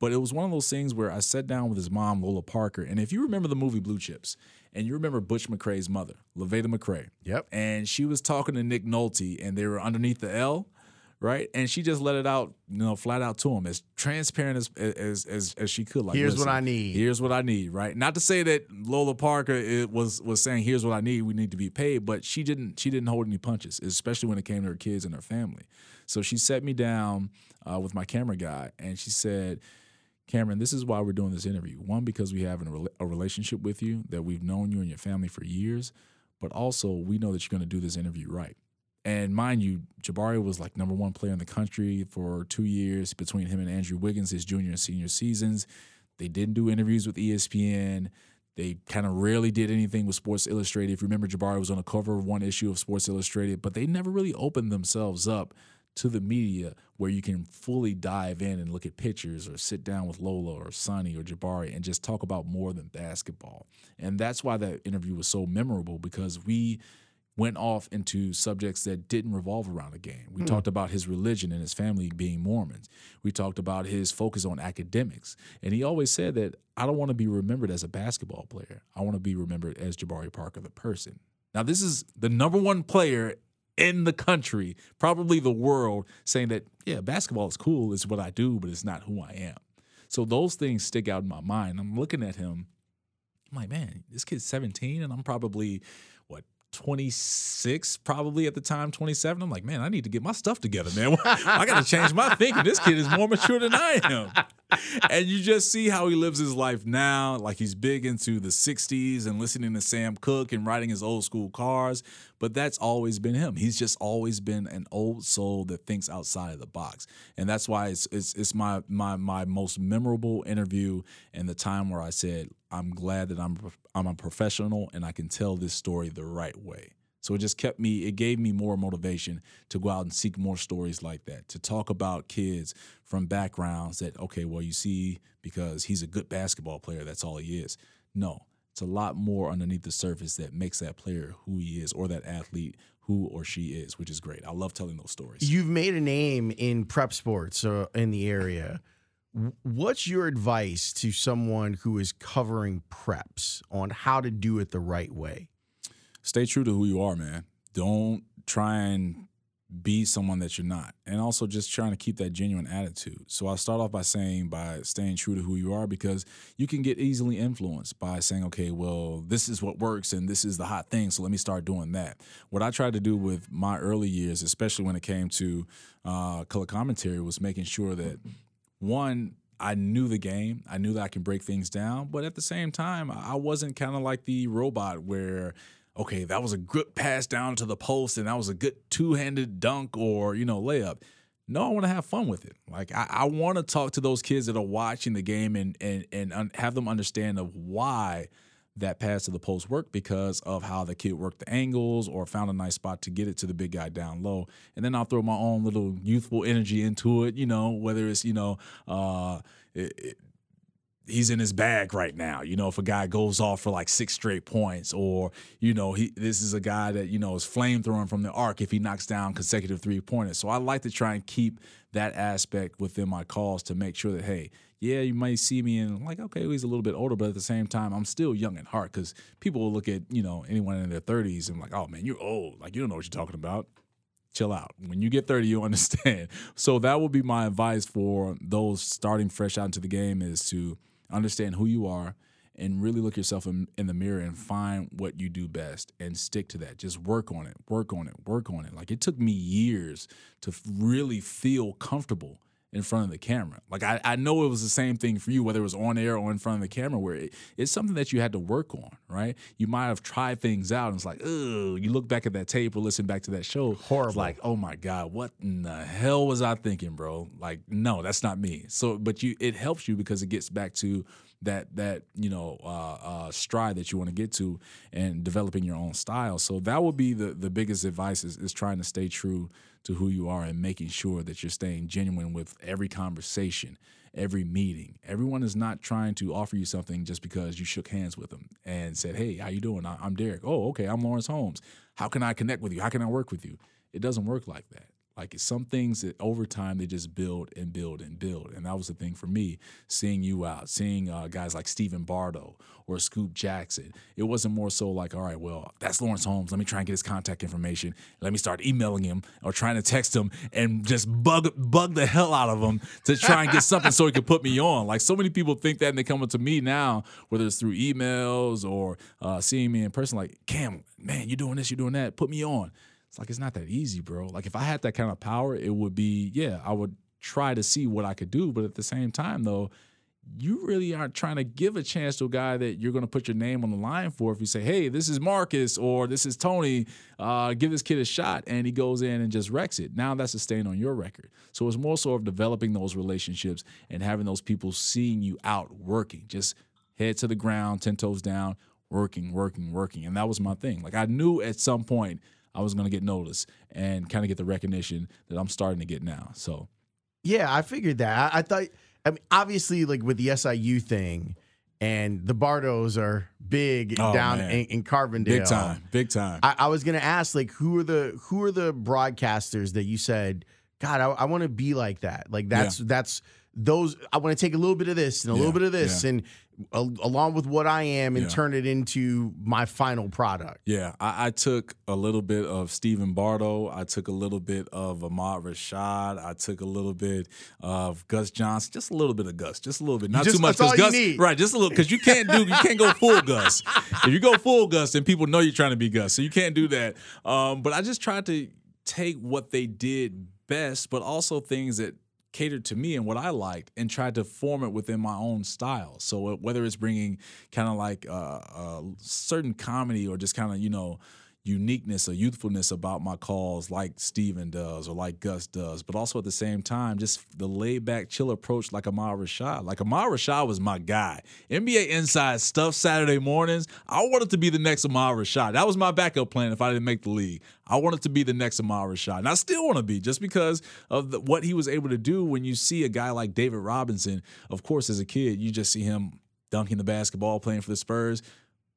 But it was one of those things where I sat down with his mom, Lola Parker, and if you remember the movie Blue Chips, and you remember Butch McRae's mother, Lavada McRae. Yep. And she was talking to Nick Nolte, and they were underneath the L, right? And she just let it out, you know, flat out to him, as transparent as as as, as she could. Like, here's what I need. Here's what I need, right? Not to say that Lola Parker it was was saying, "Here's what I need. We need to be paid," but she didn't. She didn't hold any punches, especially when it came to her kids and her family. So she set me down uh, with my camera guy, and she said Cameron, this is why we're doing this interview. One, because we have a relationship with you, that we've known you and your family for years, but also we know that you're going to do this interview right. And mind you, Jabari was like number one player in the country for two years between him and Andrew Wiggins, his junior and senior seasons. They didn't do interviews with ESPN. They kind of rarely did anything with Sports Illustrated. If you remember, Jabari was on the cover of one issue of Sports Illustrated, but they never really opened themselves up to the media where you can fully dive in and look at pictures or sit down with Lola or Sonny or Jabari and just talk about more than basketball. And that's why that interview was so memorable because we went off into subjects that didn't revolve around the game. We hmm. talked about his religion and his family being Mormons. We talked about his focus on academics. And he always said that I don't want to be remembered as a basketball player. I want to be remembered as Jabari Parker, the person. Now, this is the number one player in the country, probably the world, saying that, yeah, basketball is cool, it's what I do, but it's not who I am. So those things stick out in my mind. I'm looking at him, I'm like, man, this kid's 17, and I'm probably, what, 26 probably at the time 27 i'm like man i need to get my stuff together man i gotta change my thinking this kid is more mature than i am and you just see how he lives his life now like he's big into the 60s and listening to sam cooke and riding his old school cars. But that's always been him. He's just always been an old soul that thinks outside of the box. And that's why it's it's, it's my my my most memorable interview and the time where i said I'm glad that I'm I'm a professional and I can tell this story the right way. So it just kept me, it gave me more motivation to go out and seek more stories like that, to talk about kids from backgrounds that, okay, well, you see, because he's a good basketball player, that's all he is. No, it's a lot more underneath the surface that makes that player who he is or that athlete who or she is, which is great. I love telling those stories. You've made a name in prep sports uh, in the area. What's your advice to someone who is covering preps on how to do it the right way? Stay true to who you are, man. Don't try and be someone that you're not. And also just trying to keep that genuine attitude. So I'll start off by saying by staying true to who you are because you can get easily influenced by saying, okay, well, this is what works and this is the hot thing. So let me start doing that. What I tried to do with my early years, especially when it came to uh, color commentary, was making sure that one, I knew the game. I knew that I can break things down, but at the same time, I wasn't kind of like the robot where, okay, that was a good pass down to the post and that was a good two-handed dunk or you know layup. No, I want to have fun with it. Like I, I want to talk to those kids that are watching the game and and and un- have them understand of why that pass to the post worked because of how the kid worked the angles or found a nice spot to get it to the big guy down low. And then I'll throw my own little youthful energy into it, you know, whether it's, you know, uh, it, he's in his bag right now. You know, if a guy goes off for like six straight points, or you know, he this is a guy that you know is flamethrowing from the arc if he knocks down consecutive three pointers. So I like to try and keep that aspect within my calls to make sure that hey, yeah, you might see me and like okay, he's a little bit older, but at the same time, I'm still young at heart because people will look at you know anyone in their 30s and like, oh man, you're old, like you don't know what you're talking about chill out. When you get 30, you understand. So that would be my advice for those starting fresh out into the game is to understand who you are and really look yourself in, in, the mirror and find what you do best and stick to that. Just work on it, work on it, work on it. Like it took me years to really feel comfortable in front of the camera. Like I, I know it was the same thing for you, whether it was on air or in front of the camera, where it, it's something that you had to work on, right? You might have tried things out and it's like, oh, you look back at that tape or listen back to that show. Horrible. like, oh my God, what in the hell was I thinking, bro? Like, no, that's not me. So, but you, it helps you because it gets back to that that you know uh, uh, stride that you want to get to and developing your own style. So that would be the the biggest advice is, is trying to stay true to who you are and making sure that you're staying genuine with every conversation, every meeting. Everyone is not trying to offer you something just because you shook hands with them and said, "Hey, how you doing? I'm Derek. Oh, okay, I'm Lawrence Holmes. How can I connect with you? How can I work with you?" It doesn't work like that. Like some things that over time they just build and build and build, and that was the thing for me. Seeing you out, seeing uh, guys like Stephen Bardo or Scoop Jackson, it wasn't more so like, all right, well, that's Lawrence Holmes. Let me try and get his contact information. Let me start emailing him or trying to text him and just bug bug the hell out of him to try and get something so he could put me on. Like so many people think that, and they come up to me now, whether it's through emails or uh, seeing me in person, like, Cam, man, you're doing this, you're doing that, put me on. It's like it's not that easy, bro. Like if I had that kind of power, it would be, yeah, I would try to see what I could do. But at the same time, though, you really aren't trying to give a chance to a guy that you're going to put your name on the line for. If you say, hey, this is Marcus or this is Tony, uh, give this kid a shot, and he goes in and just wrecks it. Now that's a stain on your record. So it's more so of developing those relationships and having those people seeing you out working, just head to the ground, 10 toes down, working, working, working. And that was my thing. Like I knew at some point, I was going to get noticed and kind of get the recognition that I'm starting to get now. So, yeah, I figured that. I, I thought, I mean, obviously, like with the SIU thing, and the Bardos are big oh, down in, in, Carbondale. Big time, big time. I, I, was gonna ask, like, who are the who are the broadcasters that you said, God, I, I want to be like that. Like that's yeah. that's those. I want to take a little bit of this and a yeah, little bit of this, yeah. and along with what I am and yeah. turn it into my final product. Yeah, I, I, took a little bit of Stephen Bardo. I took a little bit of Ahmad Rashad. I took a little bit of Gus Johnson. Just a little bit of Gus. Just a little bit. Not just, too much. That's all Gus, you need. Right, just a little. Because you can't do. You can't go full Gus. If you go full Gus, then people know you're trying to be Gus. So you can't do that. Um, but I just tried to take what they did best, but also things that catered to me and what I liked and tried to form it within my own style. So uh, whether it's bringing kind of like a, a certain comedy or just kind of, you know, uniqueness or youthfulness about my calls like Stephen does or like Gus does, but also at the same time, just the laid back, chill approach like Ahmad Rashad. Like Ahmad Rashad was my guy. NBA Inside stuff Saturday mornings. I wanted to be the next Ahmad Rashad. That was my backup plan if I didn't make the league. I wanted to be the next Ahmad Rashad. And I still want to be just because of the, what he was able to do when you see a guy like David Robinson. Of course, as a kid, you just see him dunking the basketball, playing for the Spurs.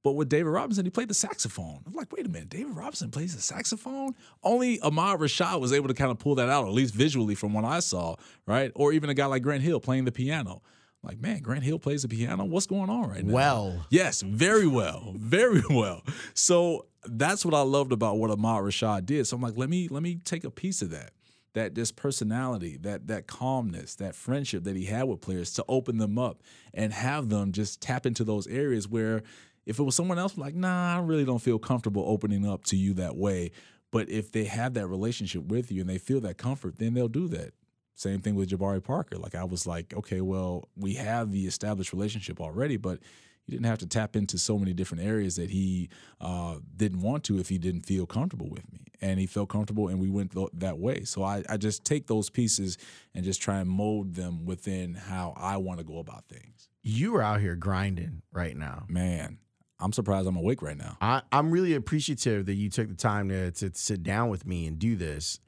But with David Robinson, he played the saxophone. I'm like, wait a minute, David Robinson plays the saxophone? Only Ahmad Rashad was able to kind of pull that out, at least visually from what I saw, right? Or even a guy like Grant Hill playing the piano. Like, man, Grant Hill plays the piano. What's going on right now? Well. Yes, very well. Very well. So that's what I loved about what Ahmad Rashad did. So I'm like, let me let me take a piece of that that this personality, that that calmness, that friendship that he had with players to open them up and have them just tap into those areas where if it was someone else, like, nah, I really don't feel comfortable opening up to you that way. But if they have that relationship with you and they feel that comfort, then they'll do that. Same thing with Jabari Parker. Like I was like, okay, well, we have the established relationship already, but he didn't have to tap into so many different areas that he uh, didn't want to if he didn't feel comfortable with me. And he felt comfortable, and we went th- that way. So I, I just take those pieces and just try and mold them within how I want to go about things. You are out here grinding right now, man. I'm surprised I'm awake right now. I, am really appreciative that you took the time to, to sit down with me and do this.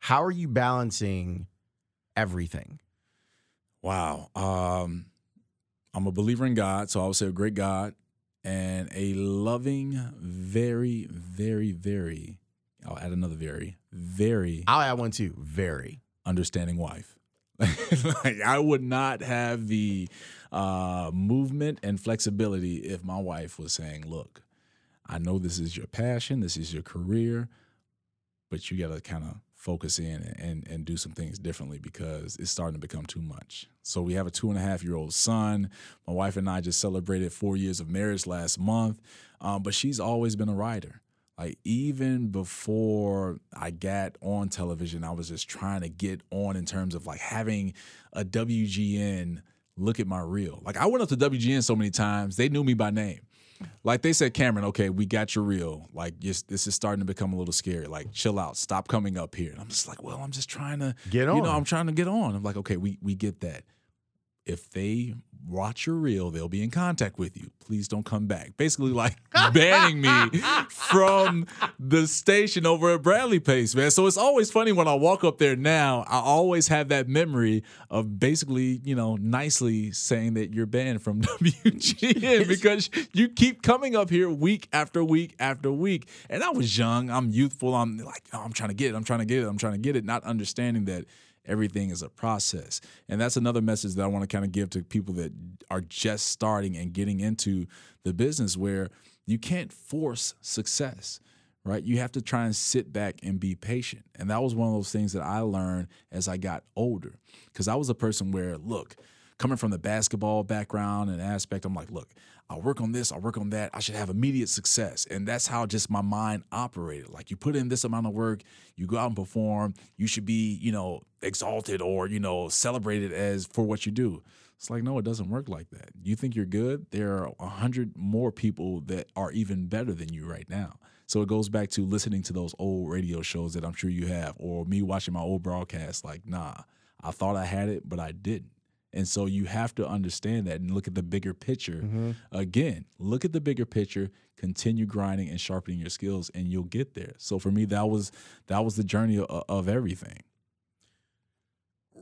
How are you balancing everything? Wow. Um, I'm a believer in God, so I would say a great God and a loving, very, very, very. I'll add another very, very. I'll add one too. Very understanding wife. like I would not have the uh, movement and flexibility if my wife was saying, "Look, I know this is your passion, this is your career, but you got to kind of focus in and, and do some things differently because it's starting to become too much. So we have a two and a half year old son. My wife and I just celebrated four years of marriage last month, um, but she's always been a writer. Like even before I got on television, I was just trying to get on in terms of like having a WGN look at my reel. Like I went up to WGN so many times, they knew me by name like they said, Cameron, okay, we got your reel. Like, just, this is starting to become a little scary. Like, chill out, stop coming up here. And I'm just like, well, I'm just trying to get on. You know, I'm trying to get on. I'm like, okay, we we get that. If they watch your reel, they'll be in contact with you. Please don't come back. Basically, like banning me from the station over at Bradley Place, man. So it's always funny when I walk up there now. I always have that memory of basically, you know, nicely saying that you're banned from WGN because you keep coming up here week after week after week. And I was young, I'm youthful, I'm like, oh, I'm trying to get it, I'm trying to get it, I'm trying to get it, not understanding that everything is a process. And that's another message that I want to kind of give to people that are just starting and getting into the business where you can't force success right? You have to try and sit back and be patient. And that was one of those things that I learned as I got older. Because I was a person where, look, coming from the basketball background and aspect, I'm like, look, I'll work on this, I'll work on that. I should have immediate success. And that's how just my mind operated. Like you put in this amount of work, you go out and perform, you should be, you know, exalted or, you know, celebrated as for what you do. It's like, no, it doesn't work like that. You think you're good? There are a hundred more people that are even better than you right now. So it goes back to listening to those old radio shows that I'm sure you have, or me watching my old broadcasts. Like, nah, I thought I had it, but I didn't. And so you have to understand that and look at the bigger picture. Mm-hmm. Again, look at the bigger picture, continue grinding and sharpening your skills and you'll get there. So for me that was that was the journey of, of everything.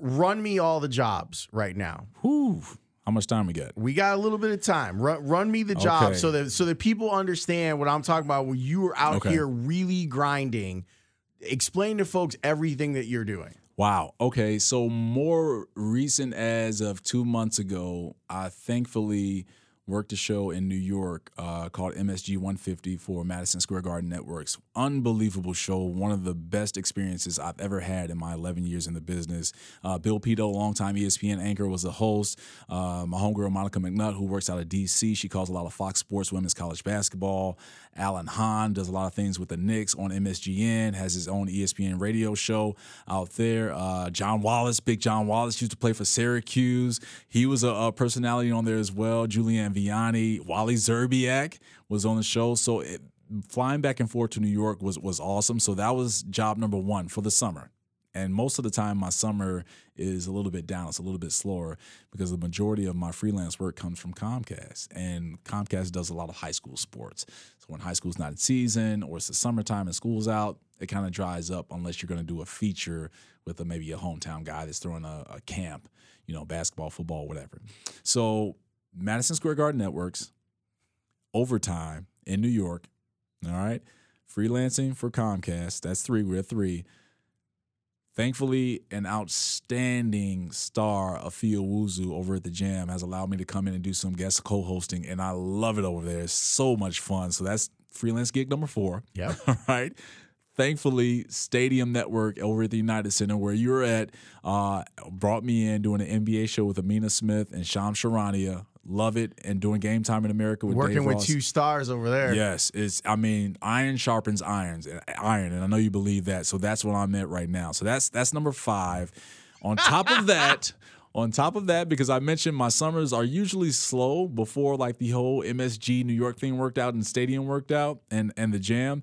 Run me all the jobs right now. Whew. How much time we got? We got a little bit of time. Run, run me the job okay. so that so that people understand what I'm talking about. When you are out okay. here really grinding, explain to folks everything that you're doing. Wow. Okay. So more recent as of two months ago, I thankfully worked a show in New York uh, called MSG 150 for Madison Square Garden Networks. Unbelievable show, one of the best experiences I've ever had in my 11 years in the business. Uh, Bill Pidto, longtime ESPN anchor, was the host. Uh, my homegirl Monica McNutt, who works out of DC, she calls a lot of Fox Sports women's college basketball. Alan Hahn does a lot of things with the Knicks on MSGN, has his own ESPN radio show out there. Uh, John Wallace, big John Wallace, used to play for Syracuse. He was a, a personality on there as well. Julianne Vianney, Wally Szczerbiak was on the show. So it, flying back and forth to New York was was awesome. So that was job number one for the summer. And most of the time, my summer is a little bit down. It's a little bit slower because the majority of my freelance work comes from Comcast. And Comcast does a lot of high school sports. So when high school's not in season or it's the summertime and school's out, it kind of dries up unless you're going to do a feature with a, maybe a hometown guy that's throwing a, a camp, you know, basketball, football, whatever. So Madison Square Garden Networks, overtime in New York, all right? Freelancing for Comcast, that's three. We're three Thankfully, an outstanding star, Afia Wuzu, over at the Jam, has allowed me to come in and do some guest co-hosting, and I love it over there. It's so much fun. So that's freelance gig number four. Yeah. All right. Thankfully, Stadium Network over at the United Center, where you're at, uh, brought me in doing an NBA show with Amina Smith and Shams Charania, love it and doing game time in America with working Dave with Ross. two stars over there. Yes, it's I mean iron sharpens irons iron, and I know you believe that. So that's what I'm at right now. So that's that's number five. On top of that. On top of that, because I mentioned my summers are usually slow before like the whole MSG New York thing worked out and stadium worked out and and the jam,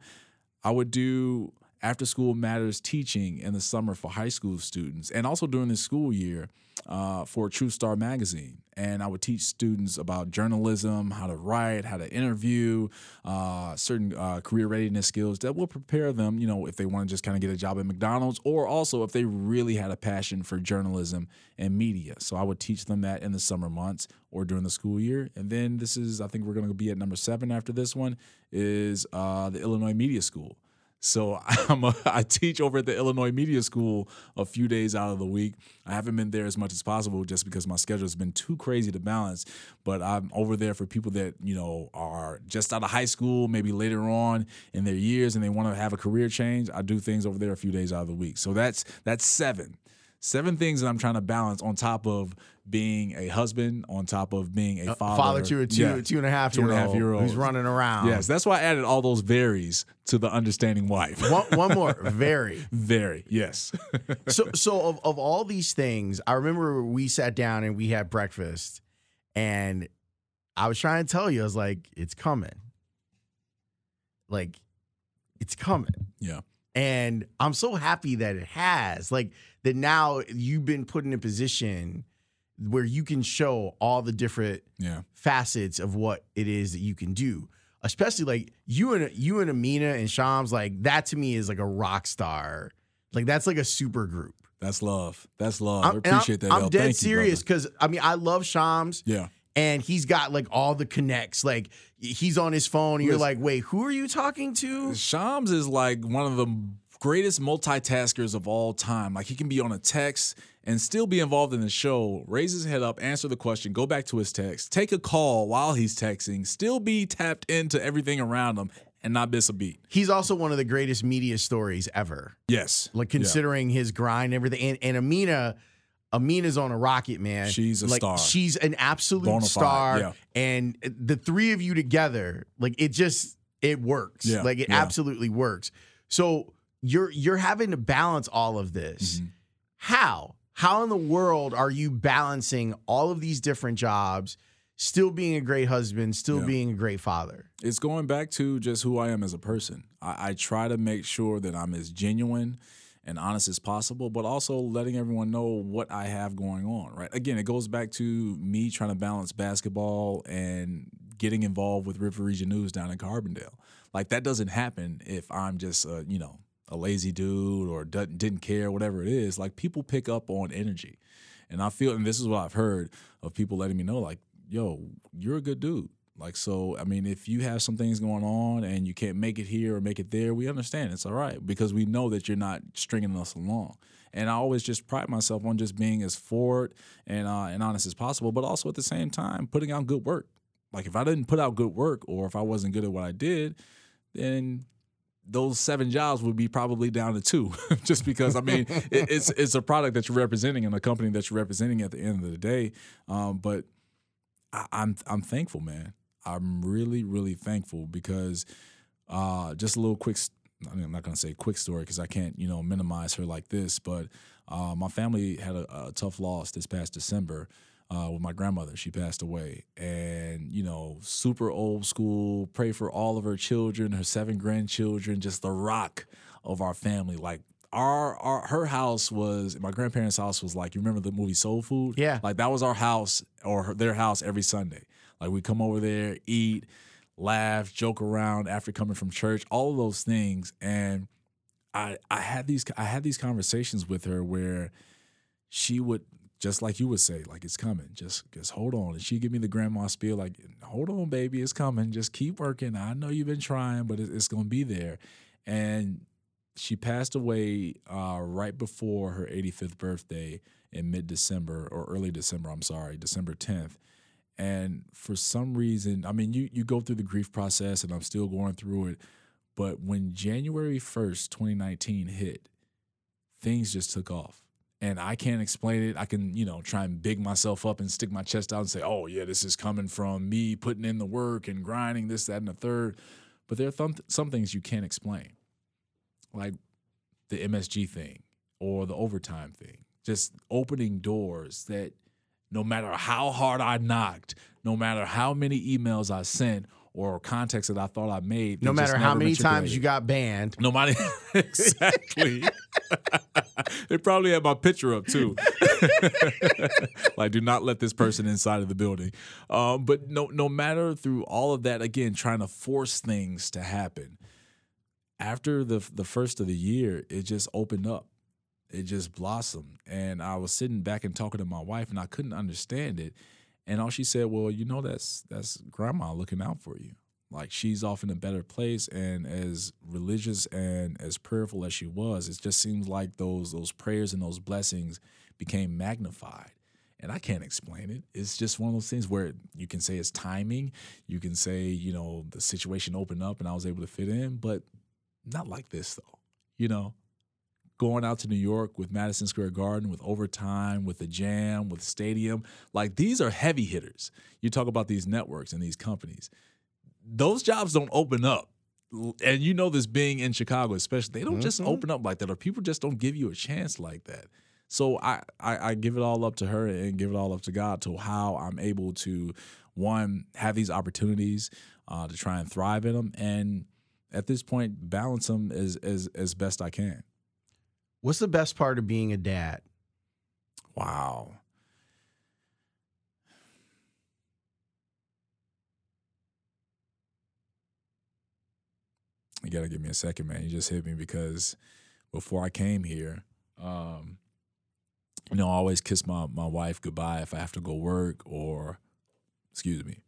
I would do after school matters teaching in the summer for high school students, and also during the school year uh, for True Star magazine. And I would teach students about journalism, how to write, how to interview, uh, certain uh, career readiness skills that will prepare them, you know, if they want to just kind of get a job at McDonald's, or also if they really had a passion for journalism and media. So I would teach them that in the summer months or during the school year. And then this is, I think we're going to be at number seven after this one, is uh, the Illinois Media School. So I'm a, I teach over at the Illinois Media School a few days out of the week. I haven't been there as much as possible just because my schedule has been too crazy to balance. But I'm over there for people that you know are just out of high school, maybe later on in their years, and they want to have a career change. I do things over there a few days out of the week. So that's that's seven seven things that I'm trying to balance on top of being a husband, on top of being a uh, father. Father to a two, two and a half Two and year a half old year who's running around. Yes, that's why I added all those varies to the understanding wife. One, one more. Very. Very, yes. so so of, of all these things, I remember we sat down and we had breakfast, and I was trying to tell you, I was like, it's coming. Like, it's coming. yeah. And I'm so happy that it has. Like that now you've been put in a position where you can show all the different Yeah. facets of what it is that you can do. Especially like you and you and Amina and Shams, like that to me is like a rock star. Like that's like a super group. That's love. That's love. I'm, I appreciate that. I'm dead Thank serious because I mean I love Shams Yeah. And he's got like all the connects. Like he's on his phone and you're like, wait, who are you talking to? Shams is like one of the greatest multitaskers of all time. Like he can be on a text and still be involved in the show, raise his head up, answer the question, go back to his text, take a call while he's texting, still be tapped into everything around him and not miss a beat. He's also one of the greatest media stories ever. Yes. Like considering his grind and everything. And, and Amina, Amina's on a rocket, man. She's a like, star. She's an absolute Bonafide, star. yeah. And the three of you together, like it just it works. Yeah, Like it yeah. absolutely works. So you're you're having to balance all of this. Mm-hmm. How? How in the world are you balancing all of these different jobs, still being a great husband, still Yeah. being a great father? it's going back to just who I am as a person. I, I try to make sure that I'm as genuine and honest as possible, but also letting everyone know what I have going on, right? Again, it goes back to me trying to balance basketball and getting involved with River Region News down in Carbondale. Like that doesn't happen if I'm just, uh, you know, a lazy dude or didn't care, whatever it is. Like people pick up on energy. And I feel, and this is what I've heard of people letting me know, like, yo, you're a good dude. Like, so, I mean, if you have some things going on and you can't make it here or make it there, we understand. It's all right because we know that you're not stringing us along. And I always just pride myself on just being as forward and uh, and honest as possible, but also at the same time putting out good work. Like if I didn't put out good work or if I wasn't good at what I did, then those seven jobs would be probably down to two, just because I mean it, it's it's a product that you're representing and a company that you're representing at the end of the day. Um, but I, I'm I'm thankful, man. I'm really really thankful because uh, just a little quick. I mean, I'm not gonna say quick story because I can't you know minimize her like this, but uh, my family had a, a tough loss this past December uh, with my grandmother. She passed away, and you know, super old school. Pray for all of her children, her seven grandchildren, just the rock of our family. Like our, our her house was my grandparents' house was like you remember the movie Soul Food? Yeah. like that was our house or her, their house every Sunday. Like we come over there, eat, laugh, joke around after coming from church, all of those things, and. I, I had these I had these conversations with her where she would just like you would say, like it's coming. Just just hold on. And she'd give me the grandma spiel, like, hold on, baby, it's coming. Just keep working. I know you've been trying, but it's gonna be there. And she passed away uh, right before her 85th birthday in mid December or early December, I'm sorry, December 10th. And for some reason, I mean, you you go through the grief process and I'm still going through it. But when January 1st, 2019 hit, things just took off. And I can't explain it. I can, you know, try and big myself up and stick my chest out and say, oh, yeah, this is coming from me putting in the work and grinding this, that, and the third. But there are th- some things you can't explain, like the MSG thing or the overtime thing, just opening doors that no matter how hard I knocked, no matter how many emails I sent, or contacts that I thought I made. No matter how many times you got banned. No matter exactly. they probably had my picture up too. like, do not let this person inside of the building. Um, but no, no matter through all of that, again, trying to force things to happen. After the the first of the year, it just opened up. It just blossomed, and I was sitting back and talking to my wife, and I couldn't understand it. And all she said, "Well, you know, that's that's grandma looking out for you." like she's off in a better place and as religious and as prayerful as she was. It just seems like those those prayers and those blessings became magnified. And i can't explain it. It's just one of those things where you can say it's timing. You can say you know the situation opened up and i was able to fit in but not like this though you know going out to new york with madison square garden with overtime with the jam with stadium like these are heavy hitters you talk about these networks and these companies those jobs don't open up. And you know this being in Chicago, especially, they don't just Mhm. open up like that, or people just don't give you a chance like that. So I, I I give it all up to her and give it all up to God to how I'm able to one have these opportunities uh, to try and thrive in them, and at this point balance them as as as best I can. What's the best part of being a dad? Wow. You gotta give me a second, man. You just hit me because before I came here, um, you know, I always kiss my my wife goodbye if I have to go work or, excuse me.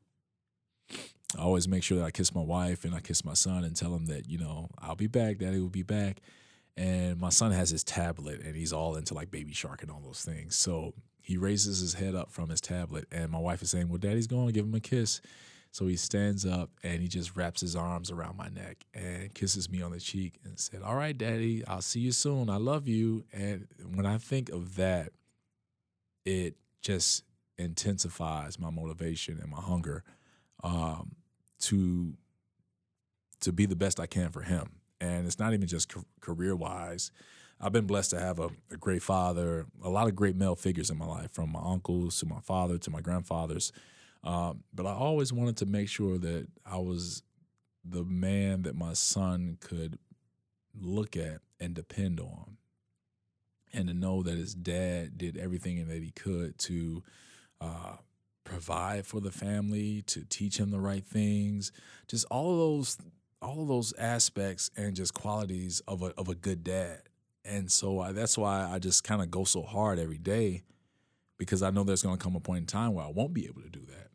I always make sure that I kiss my wife and I kiss my son and tell him that you know I'll be back. Daddy will be back. And my son has his tablet and he's all into like Baby Shark and all those things. So he raises his head up from his tablet and my wife is saying, "Well, Daddy's going to give him a kiss." So he stands up and he just wraps his arms around my neck and kisses me on the cheek and said, All right, daddy, I'll see you soon. I love you. And when I think of that, it just intensifies my motivation and my hunger um, to to be the best I can for him. And it's not even just career wise. I've been blessed to have a, a great father, a lot of great male figures in my life, from my uncles to my father to my grandfathers. Um, but I always wanted to make sure that I was the man that my son could look at and depend on, and to know that his dad did everything that he could to uh, provide for the family, to teach him the right things, just all of those, all of those aspects and just qualities of a of a good dad. And so I, that's why I just kind of go so hard every day because I know there's going to come a point in time where I won't be able to do that.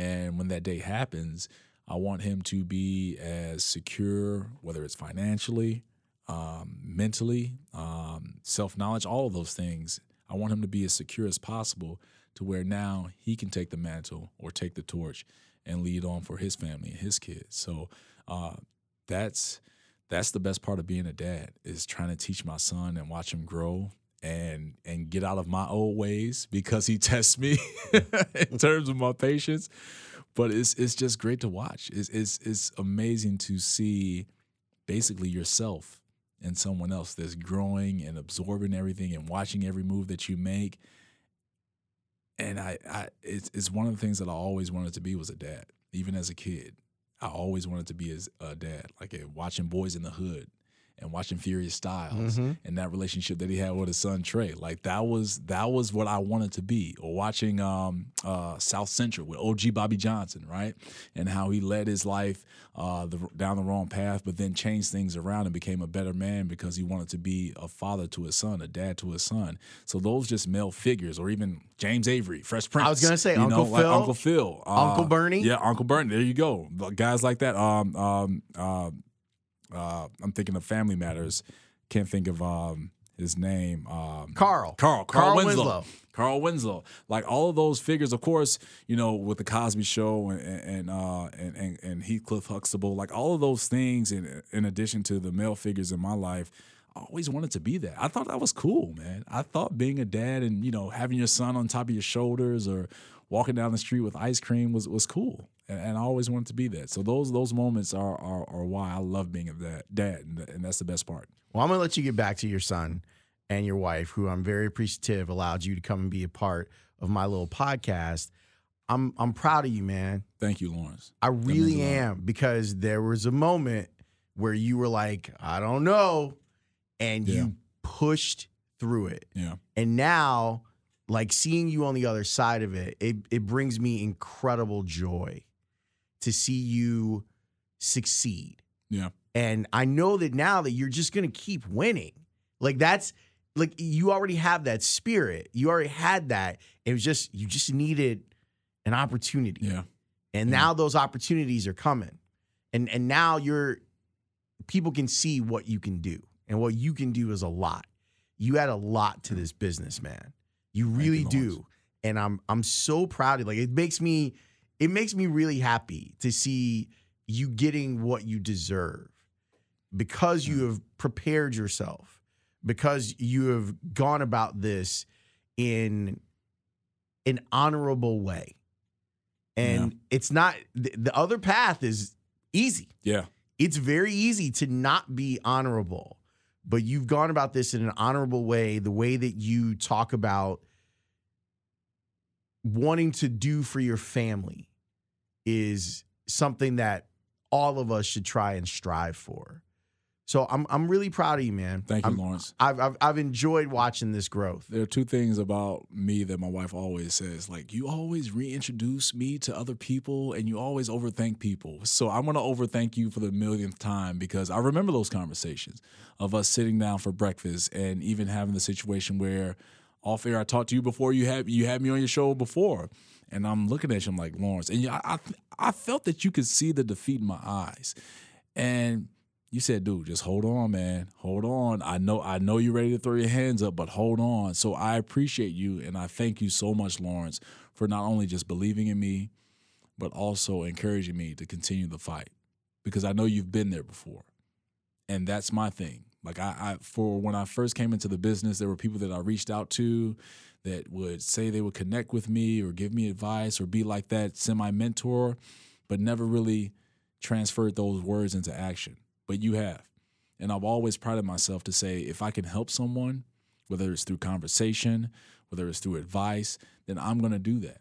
And when that day happens, I want him to be as secure, whether it's financially, um, mentally, um, self knowledge, all of those things. I want him to be as secure as possible to where now he can take the mantle or take the torch and lead on for his family and his kids. So uh, that's that's the best part of being a dad is trying to teach my son and watch him grow and and get out of my old ways because he tests me in terms of my patience. But it's it's just great to watch. It's it's it's amazing to see basically yourself and someone else that's growing and absorbing everything and watching every move that you make. And I, I it's it's one of the things that I always wanted to be was a dad, even as a kid. I always wanted to be as a dad, like a, watching Boys in the Hood and watching Furious Styles Mhm. and that relationship that he had with his son Trey. Like that was that was what I wanted to be. Or watching um, uh, South Central with OG Bobby Johnson, right, and how he led his life uh, the, down the wrong path, but then changed things around and became a better man because he wanted to be a father to his son, a dad to his son. So those just male figures, or even James Avery, Fresh Prince. I was gonna say Uncle know, like Phil, Uncle Phil, uh, Uncle Bernie. Yeah, Uncle Bernie. There you go. Guys like that. Um, um, uh, I'm thinking of Family Matters. Can't think of um, his name. Um, Carl. Carl. Carl, Carl Winslow. Winslow. Carl Winslow. Like all of those figures, of course, you know, with the Cosby Show and and uh, and, and and Heathcliff Huxtable, like all of those things, in in addition to the male figures in my life. I always wanted to be that. I thought that was cool, man. I thought being a dad and you know having your son on top of your shoulders or walking down the street with ice cream was was cool, and, and I always wanted to be that. So those those moments are are, are why I love being a dad, dad, and, and that's the best part. Well, I'm going to let you get back to your son and your wife, who I'm very appreciative allowed you to come and be a part of my little podcast. I'm I'm proud of you, man. Thank you, Lawrence. I really am because there was a moment where you were like, I don't know, and Yeah. you pushed through it. Yeah. And now, like seeing you on the other side of it, it it brings me incredible joy to see you succeed. Yeah. And I know that now that you're just gonna keep winning. Like that's like you already have that spirit. You already had that. It was just you just needed an opportunity. Yeah. And Yeah. now those opportunities are coming. And and now you're people can see what you can do. And what you can do is a lot. You add a lot to this business, man. You really do. And I'm I'm so proud of like it makes me it makes me really happy to see you getting what you deserve because you mm. have prepared yourself, because you have gone about this in an honorable way. And it's not the, the other path is easy. Yeah. It's very easy to not be honorable, but you've gone about this in an honorable way, the way that you talk about wanting to do for your family is something that all of us should try and strive for. So I'm I'm really proud of you, man. Thank you, I'm- Lawrence. I've, I've I've enjoyed watching this growth. There are two things about me that my wife always says. Like, you always reintroduce me to other people and you always overthink people. So I'm going to overthink you for the millionth time because I remember those conversations of us sitting down for breakfast and even having the situation where off air I talked to you before you had you had me on your show before. And I'm looking at you, I'm like, Lawrence. And I, I, I felt that you could see the defeat in my eyes. And you said, dude, just hold on, man. Hold on. I know I know you're ready to throw your hands up, but hold on. So I appreciate you and I thank you so much, Lawrence, for not only just believing in me, but also encouraging me to continue the fight. Because I know you've been there before. And that's my thing. Like I, I for when I first came into the business, there were people that I reached out to that would say they would connect with me or give me advice or be like that semi-mentor, but never really transferred those words into action but you have. And I've always prided myself to say if I can help someone, whether it's through conversation, whether it's through advice, then I'm going to do that.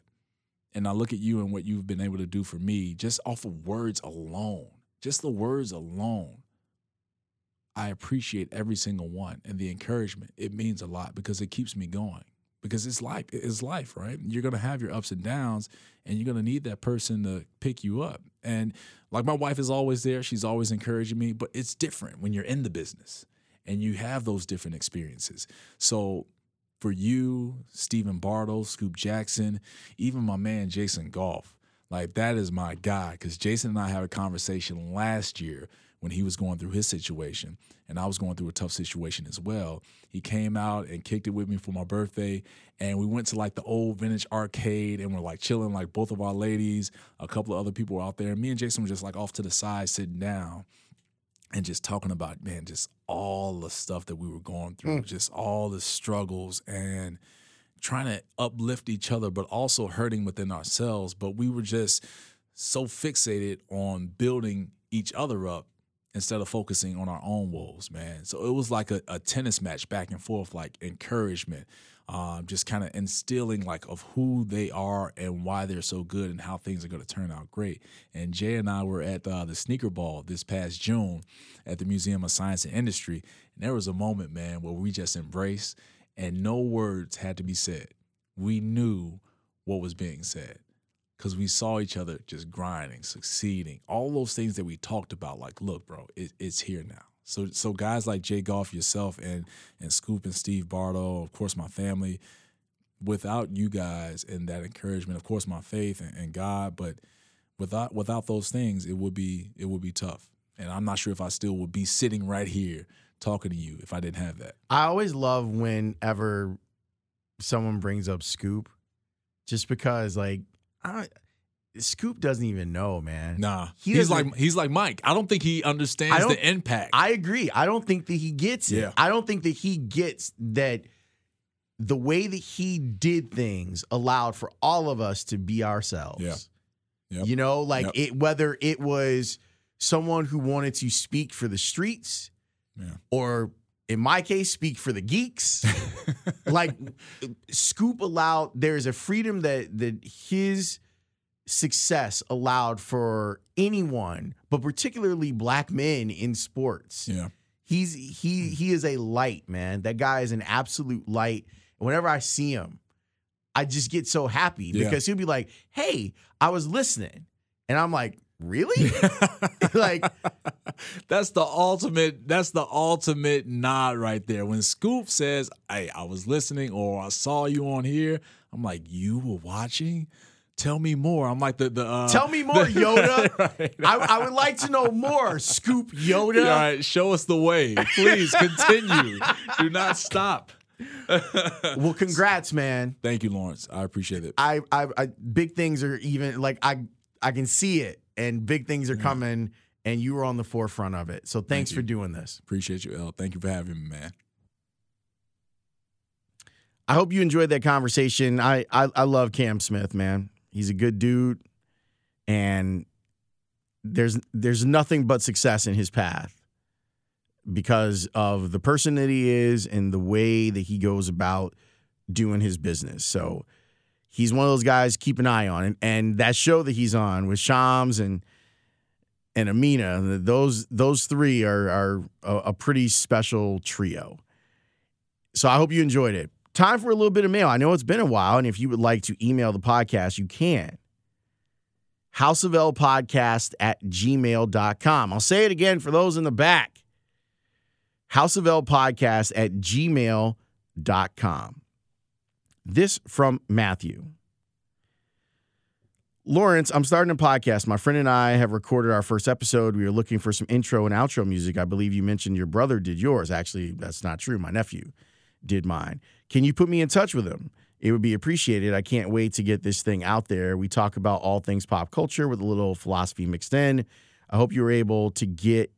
And I look at you and what you've been able to do for me just off of words alone, just the words alone. I appreciate every single one and the encouragement. It means a lot because it keeps me going. Because it's life, it's life, right? You're gonna have your ups and downs, and you're gonna need that person to pick you up. And like my wife is always there, she's always encouraging me, but it's different when you're in the business and you have those different experiences. So for you, Stephen Bardo, Scoop Jackson, even my man Jason Goff, like that is my guy. Because Jason and I had a conversation last year when he was going through his situation, and I was going through a tough situation as well. He came out and kicked it with me for my birthday, and we went to like the old vintage arcade, and we're like chilling, like both of our ladies, a couple of other people were out there. And me and Jason were just like off to the side, sitting down and just talking about man just all the stuff that we were going through mm. just all the struggles and trying to uplift each other but also hurting within ourselves but we were just so fixated on building each other up instead of focusing on our own woes man so it was like a, a tennis match back and forth like encouragement um, just kind of instilling like of who they are and why they're so good and how things are going to turn out great. And Jay and I were at uh, the Sneaker Ball this past June at the Museum of Science and Industry, and there was a moment, man, where we just embraced, and no words had to be said. We knew what was being said because we saw each other just grinding, succeeding, all those things that we talked about. Like, look, bro, it, it's here now. So, so guys like Jay Goff, yourself, and and Scoop and Steve Bardo, of course, my family. Without you guys and that encouragement, of course, my faith and, and God, but without without those things, it would be it would be tough. And I'm not sure if I still would be sitting right here talking to you if I didn't have that. I always love whenever someone brings up Scoop, just because like I, Scoop doesn't even know, man. Nah, He he's like he's like Mike. I don't think he understands the impact. I agree. I don't think that he gets it. Yeah. I don't think that he gets that the way that he did things allowed for all of us to be ourselves. Yeah. Yep. You know, like Yep. it whether it was someone who wanted to speak for the streets Yeah. or in my case speak for the geeks. like Scoop allowed there's a freedom that that his success allowed for anyone, but particularly black men in sports. Yeah. He's he he is a light, man. That guy is an absolute light. Whenever I see him, I just get so happy Yeah. because he'll be like, "Hey, I was listening," and I'm like, "Really?" like, that's the ultimate that's the ultimate nod right there when scoop says hey i was listening or i saw you on here i'm like you were watching tell me more i'm like the the uh, "Tell me more, Yoda." right. I, I would like to know more, Scoop Yoda. all right show us the way please continue do not stop Well, congrats, man. thank you lawrence i appreciate it I, I, I, big things are even like I, I can see it, and big things are coming, and you were on the forefront of it. So thanks Thank for doing this. appreciate you l thank you for having me man I hope you enjoyed that conversation. I, I, I love Cam Smith, man. He's a good dude, and there's there's nothing but success in his path because of the person that he is and the way that he goes about doing his business. So he's one of those guys keep an eye on. And, and that show that he's on with Shams and and Amina, those those three are are a, a pretty special trio. So I hope you enjoyed it. Time for a little bit of mail. I know it's been a while, and if you would like to email the podcast, you can. House of L podcast at gmail.com. I'll say it again for those in the back. House of L podcast at gmail.com. This from Matthew. Lawrence, I'm starting a podcast. My friend and I have recorded our first episode. We are looking for some intro and outro music. I believe you mentioned your brother did yours. Actually, that's not true. My nephew did mine. Can you put me in touch with him? It would be appreciated. I can't wait to get this thing out there. We talk about all things pop culture with a little philosophy mixed in. I hope you were able to get,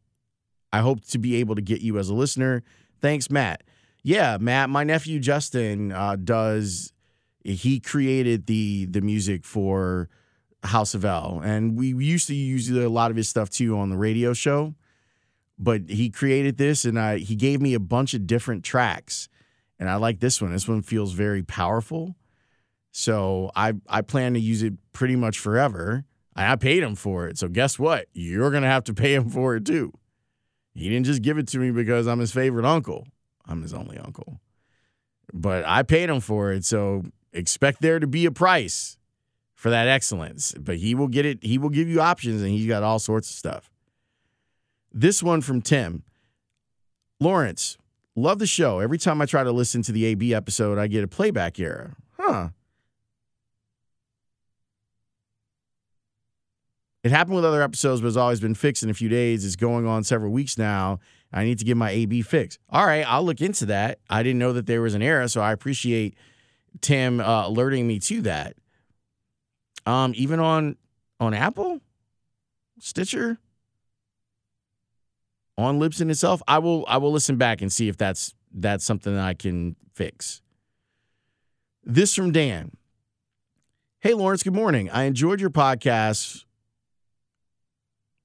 I hope to be able to get you as a listener. Thanks, Matt. Yeah, Matt, my nephew Justin uh, does, he created the the music for House of L. And we used to use a lot of his stuff too on the radio show. But he created this and I, he gave me a bunch of different tracks and I like this one. This one feels very powerful. So I I plan to use it pretty much forever. I paid him for it. So guess what? You're gonna have to pay him for it too. He didn't just give it to me because I'm his favorite uncle. I'm his only uncle. But I paid him for it. So expect there to be a price for that excellence. But he will get it, he will give you options and he's got all sorts of stuff. This one from Tim. Lawrence, Love the show. Every time I try to listen to the AB episode, I get a playback error. Huh. It happened with other episodes, but it's always been fixed in a few days. It's going on several weeks now. I need to get my AB fixed. All right, I'll look into that. I didn't know that there was an error, so I appreciate Tim uh, alerting me to that. Um, even on on Apple, Stitcher, on Libsyn itself, I will I will listen back and see if that's that's something that I can fix. This from Dan. Hey Lawrence, good morning. I enjoyed your podcast.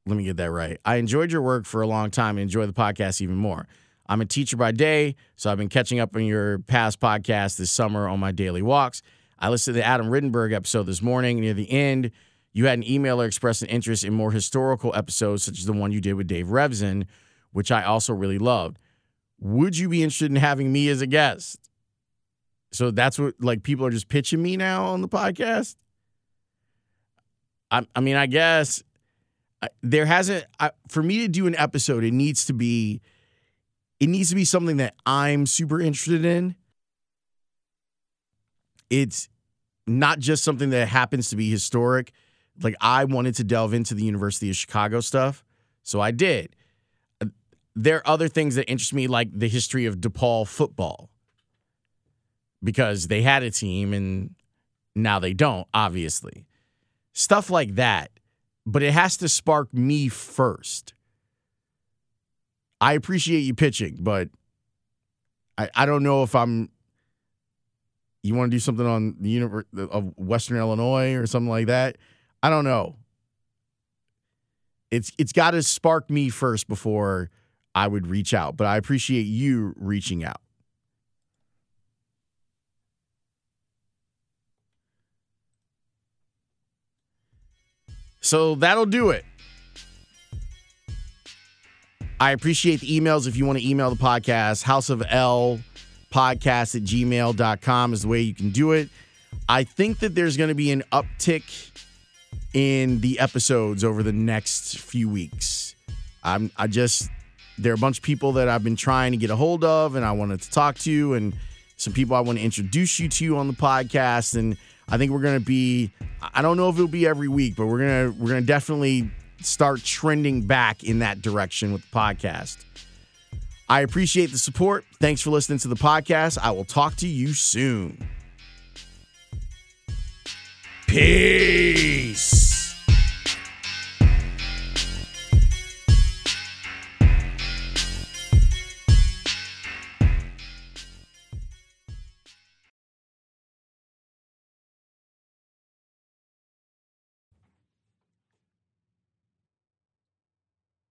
Let me get that right. I enjoyed your work for a long time and enjoy the podcast even more. I'm a teacher by day, so I've been catching up on your past podcasts this summer on my daily walks. I listened to the Adam Rittenberg episode this morning. Near the end, you had an emailer express an interest in more historical episodes, such as the one you did with Dave Revsine, which I also really loved. Would you be interested in having me as a guest? So that's what like people are just pitching me now on the podcast. I, I mean, I guess there hasn't I, for me to do an episode. It needs to be, it needs to be something that I'm super interested in. It's not just something that happens to be historic. Like I wanted to delve into the University of Chicago stuff, so I did. There are other things that interest me, like the history of DePaul football, because they had a team and now they don't, obviously. Stuff like that. But it has to spark me first. I appreciate you pitching, but I, I don't know if I'm you want to do something on the University of Western Illinois or something like that. I don't know. It's it's got to spark me first before I would reach out, but I appreciate you reaching out. So that'll do it. I appreciate the emails. If you want to email the podcast, House of L podcast at gmail.com is the way you can do it. I think that there's going to be an uptick in the episodes over the next few weeks. I'm I just there are a bunch of people that I've been trying to get a hold of and I wanted to talk to and some people I want to introduce you to on the podcast and I think we're to be I don't know if it'll be every week, but we're to we're to definitely start trending back in that direction with the podcast. I appreciate the support. Thanks for listening to the podcast. I will talk to you soon. Peace.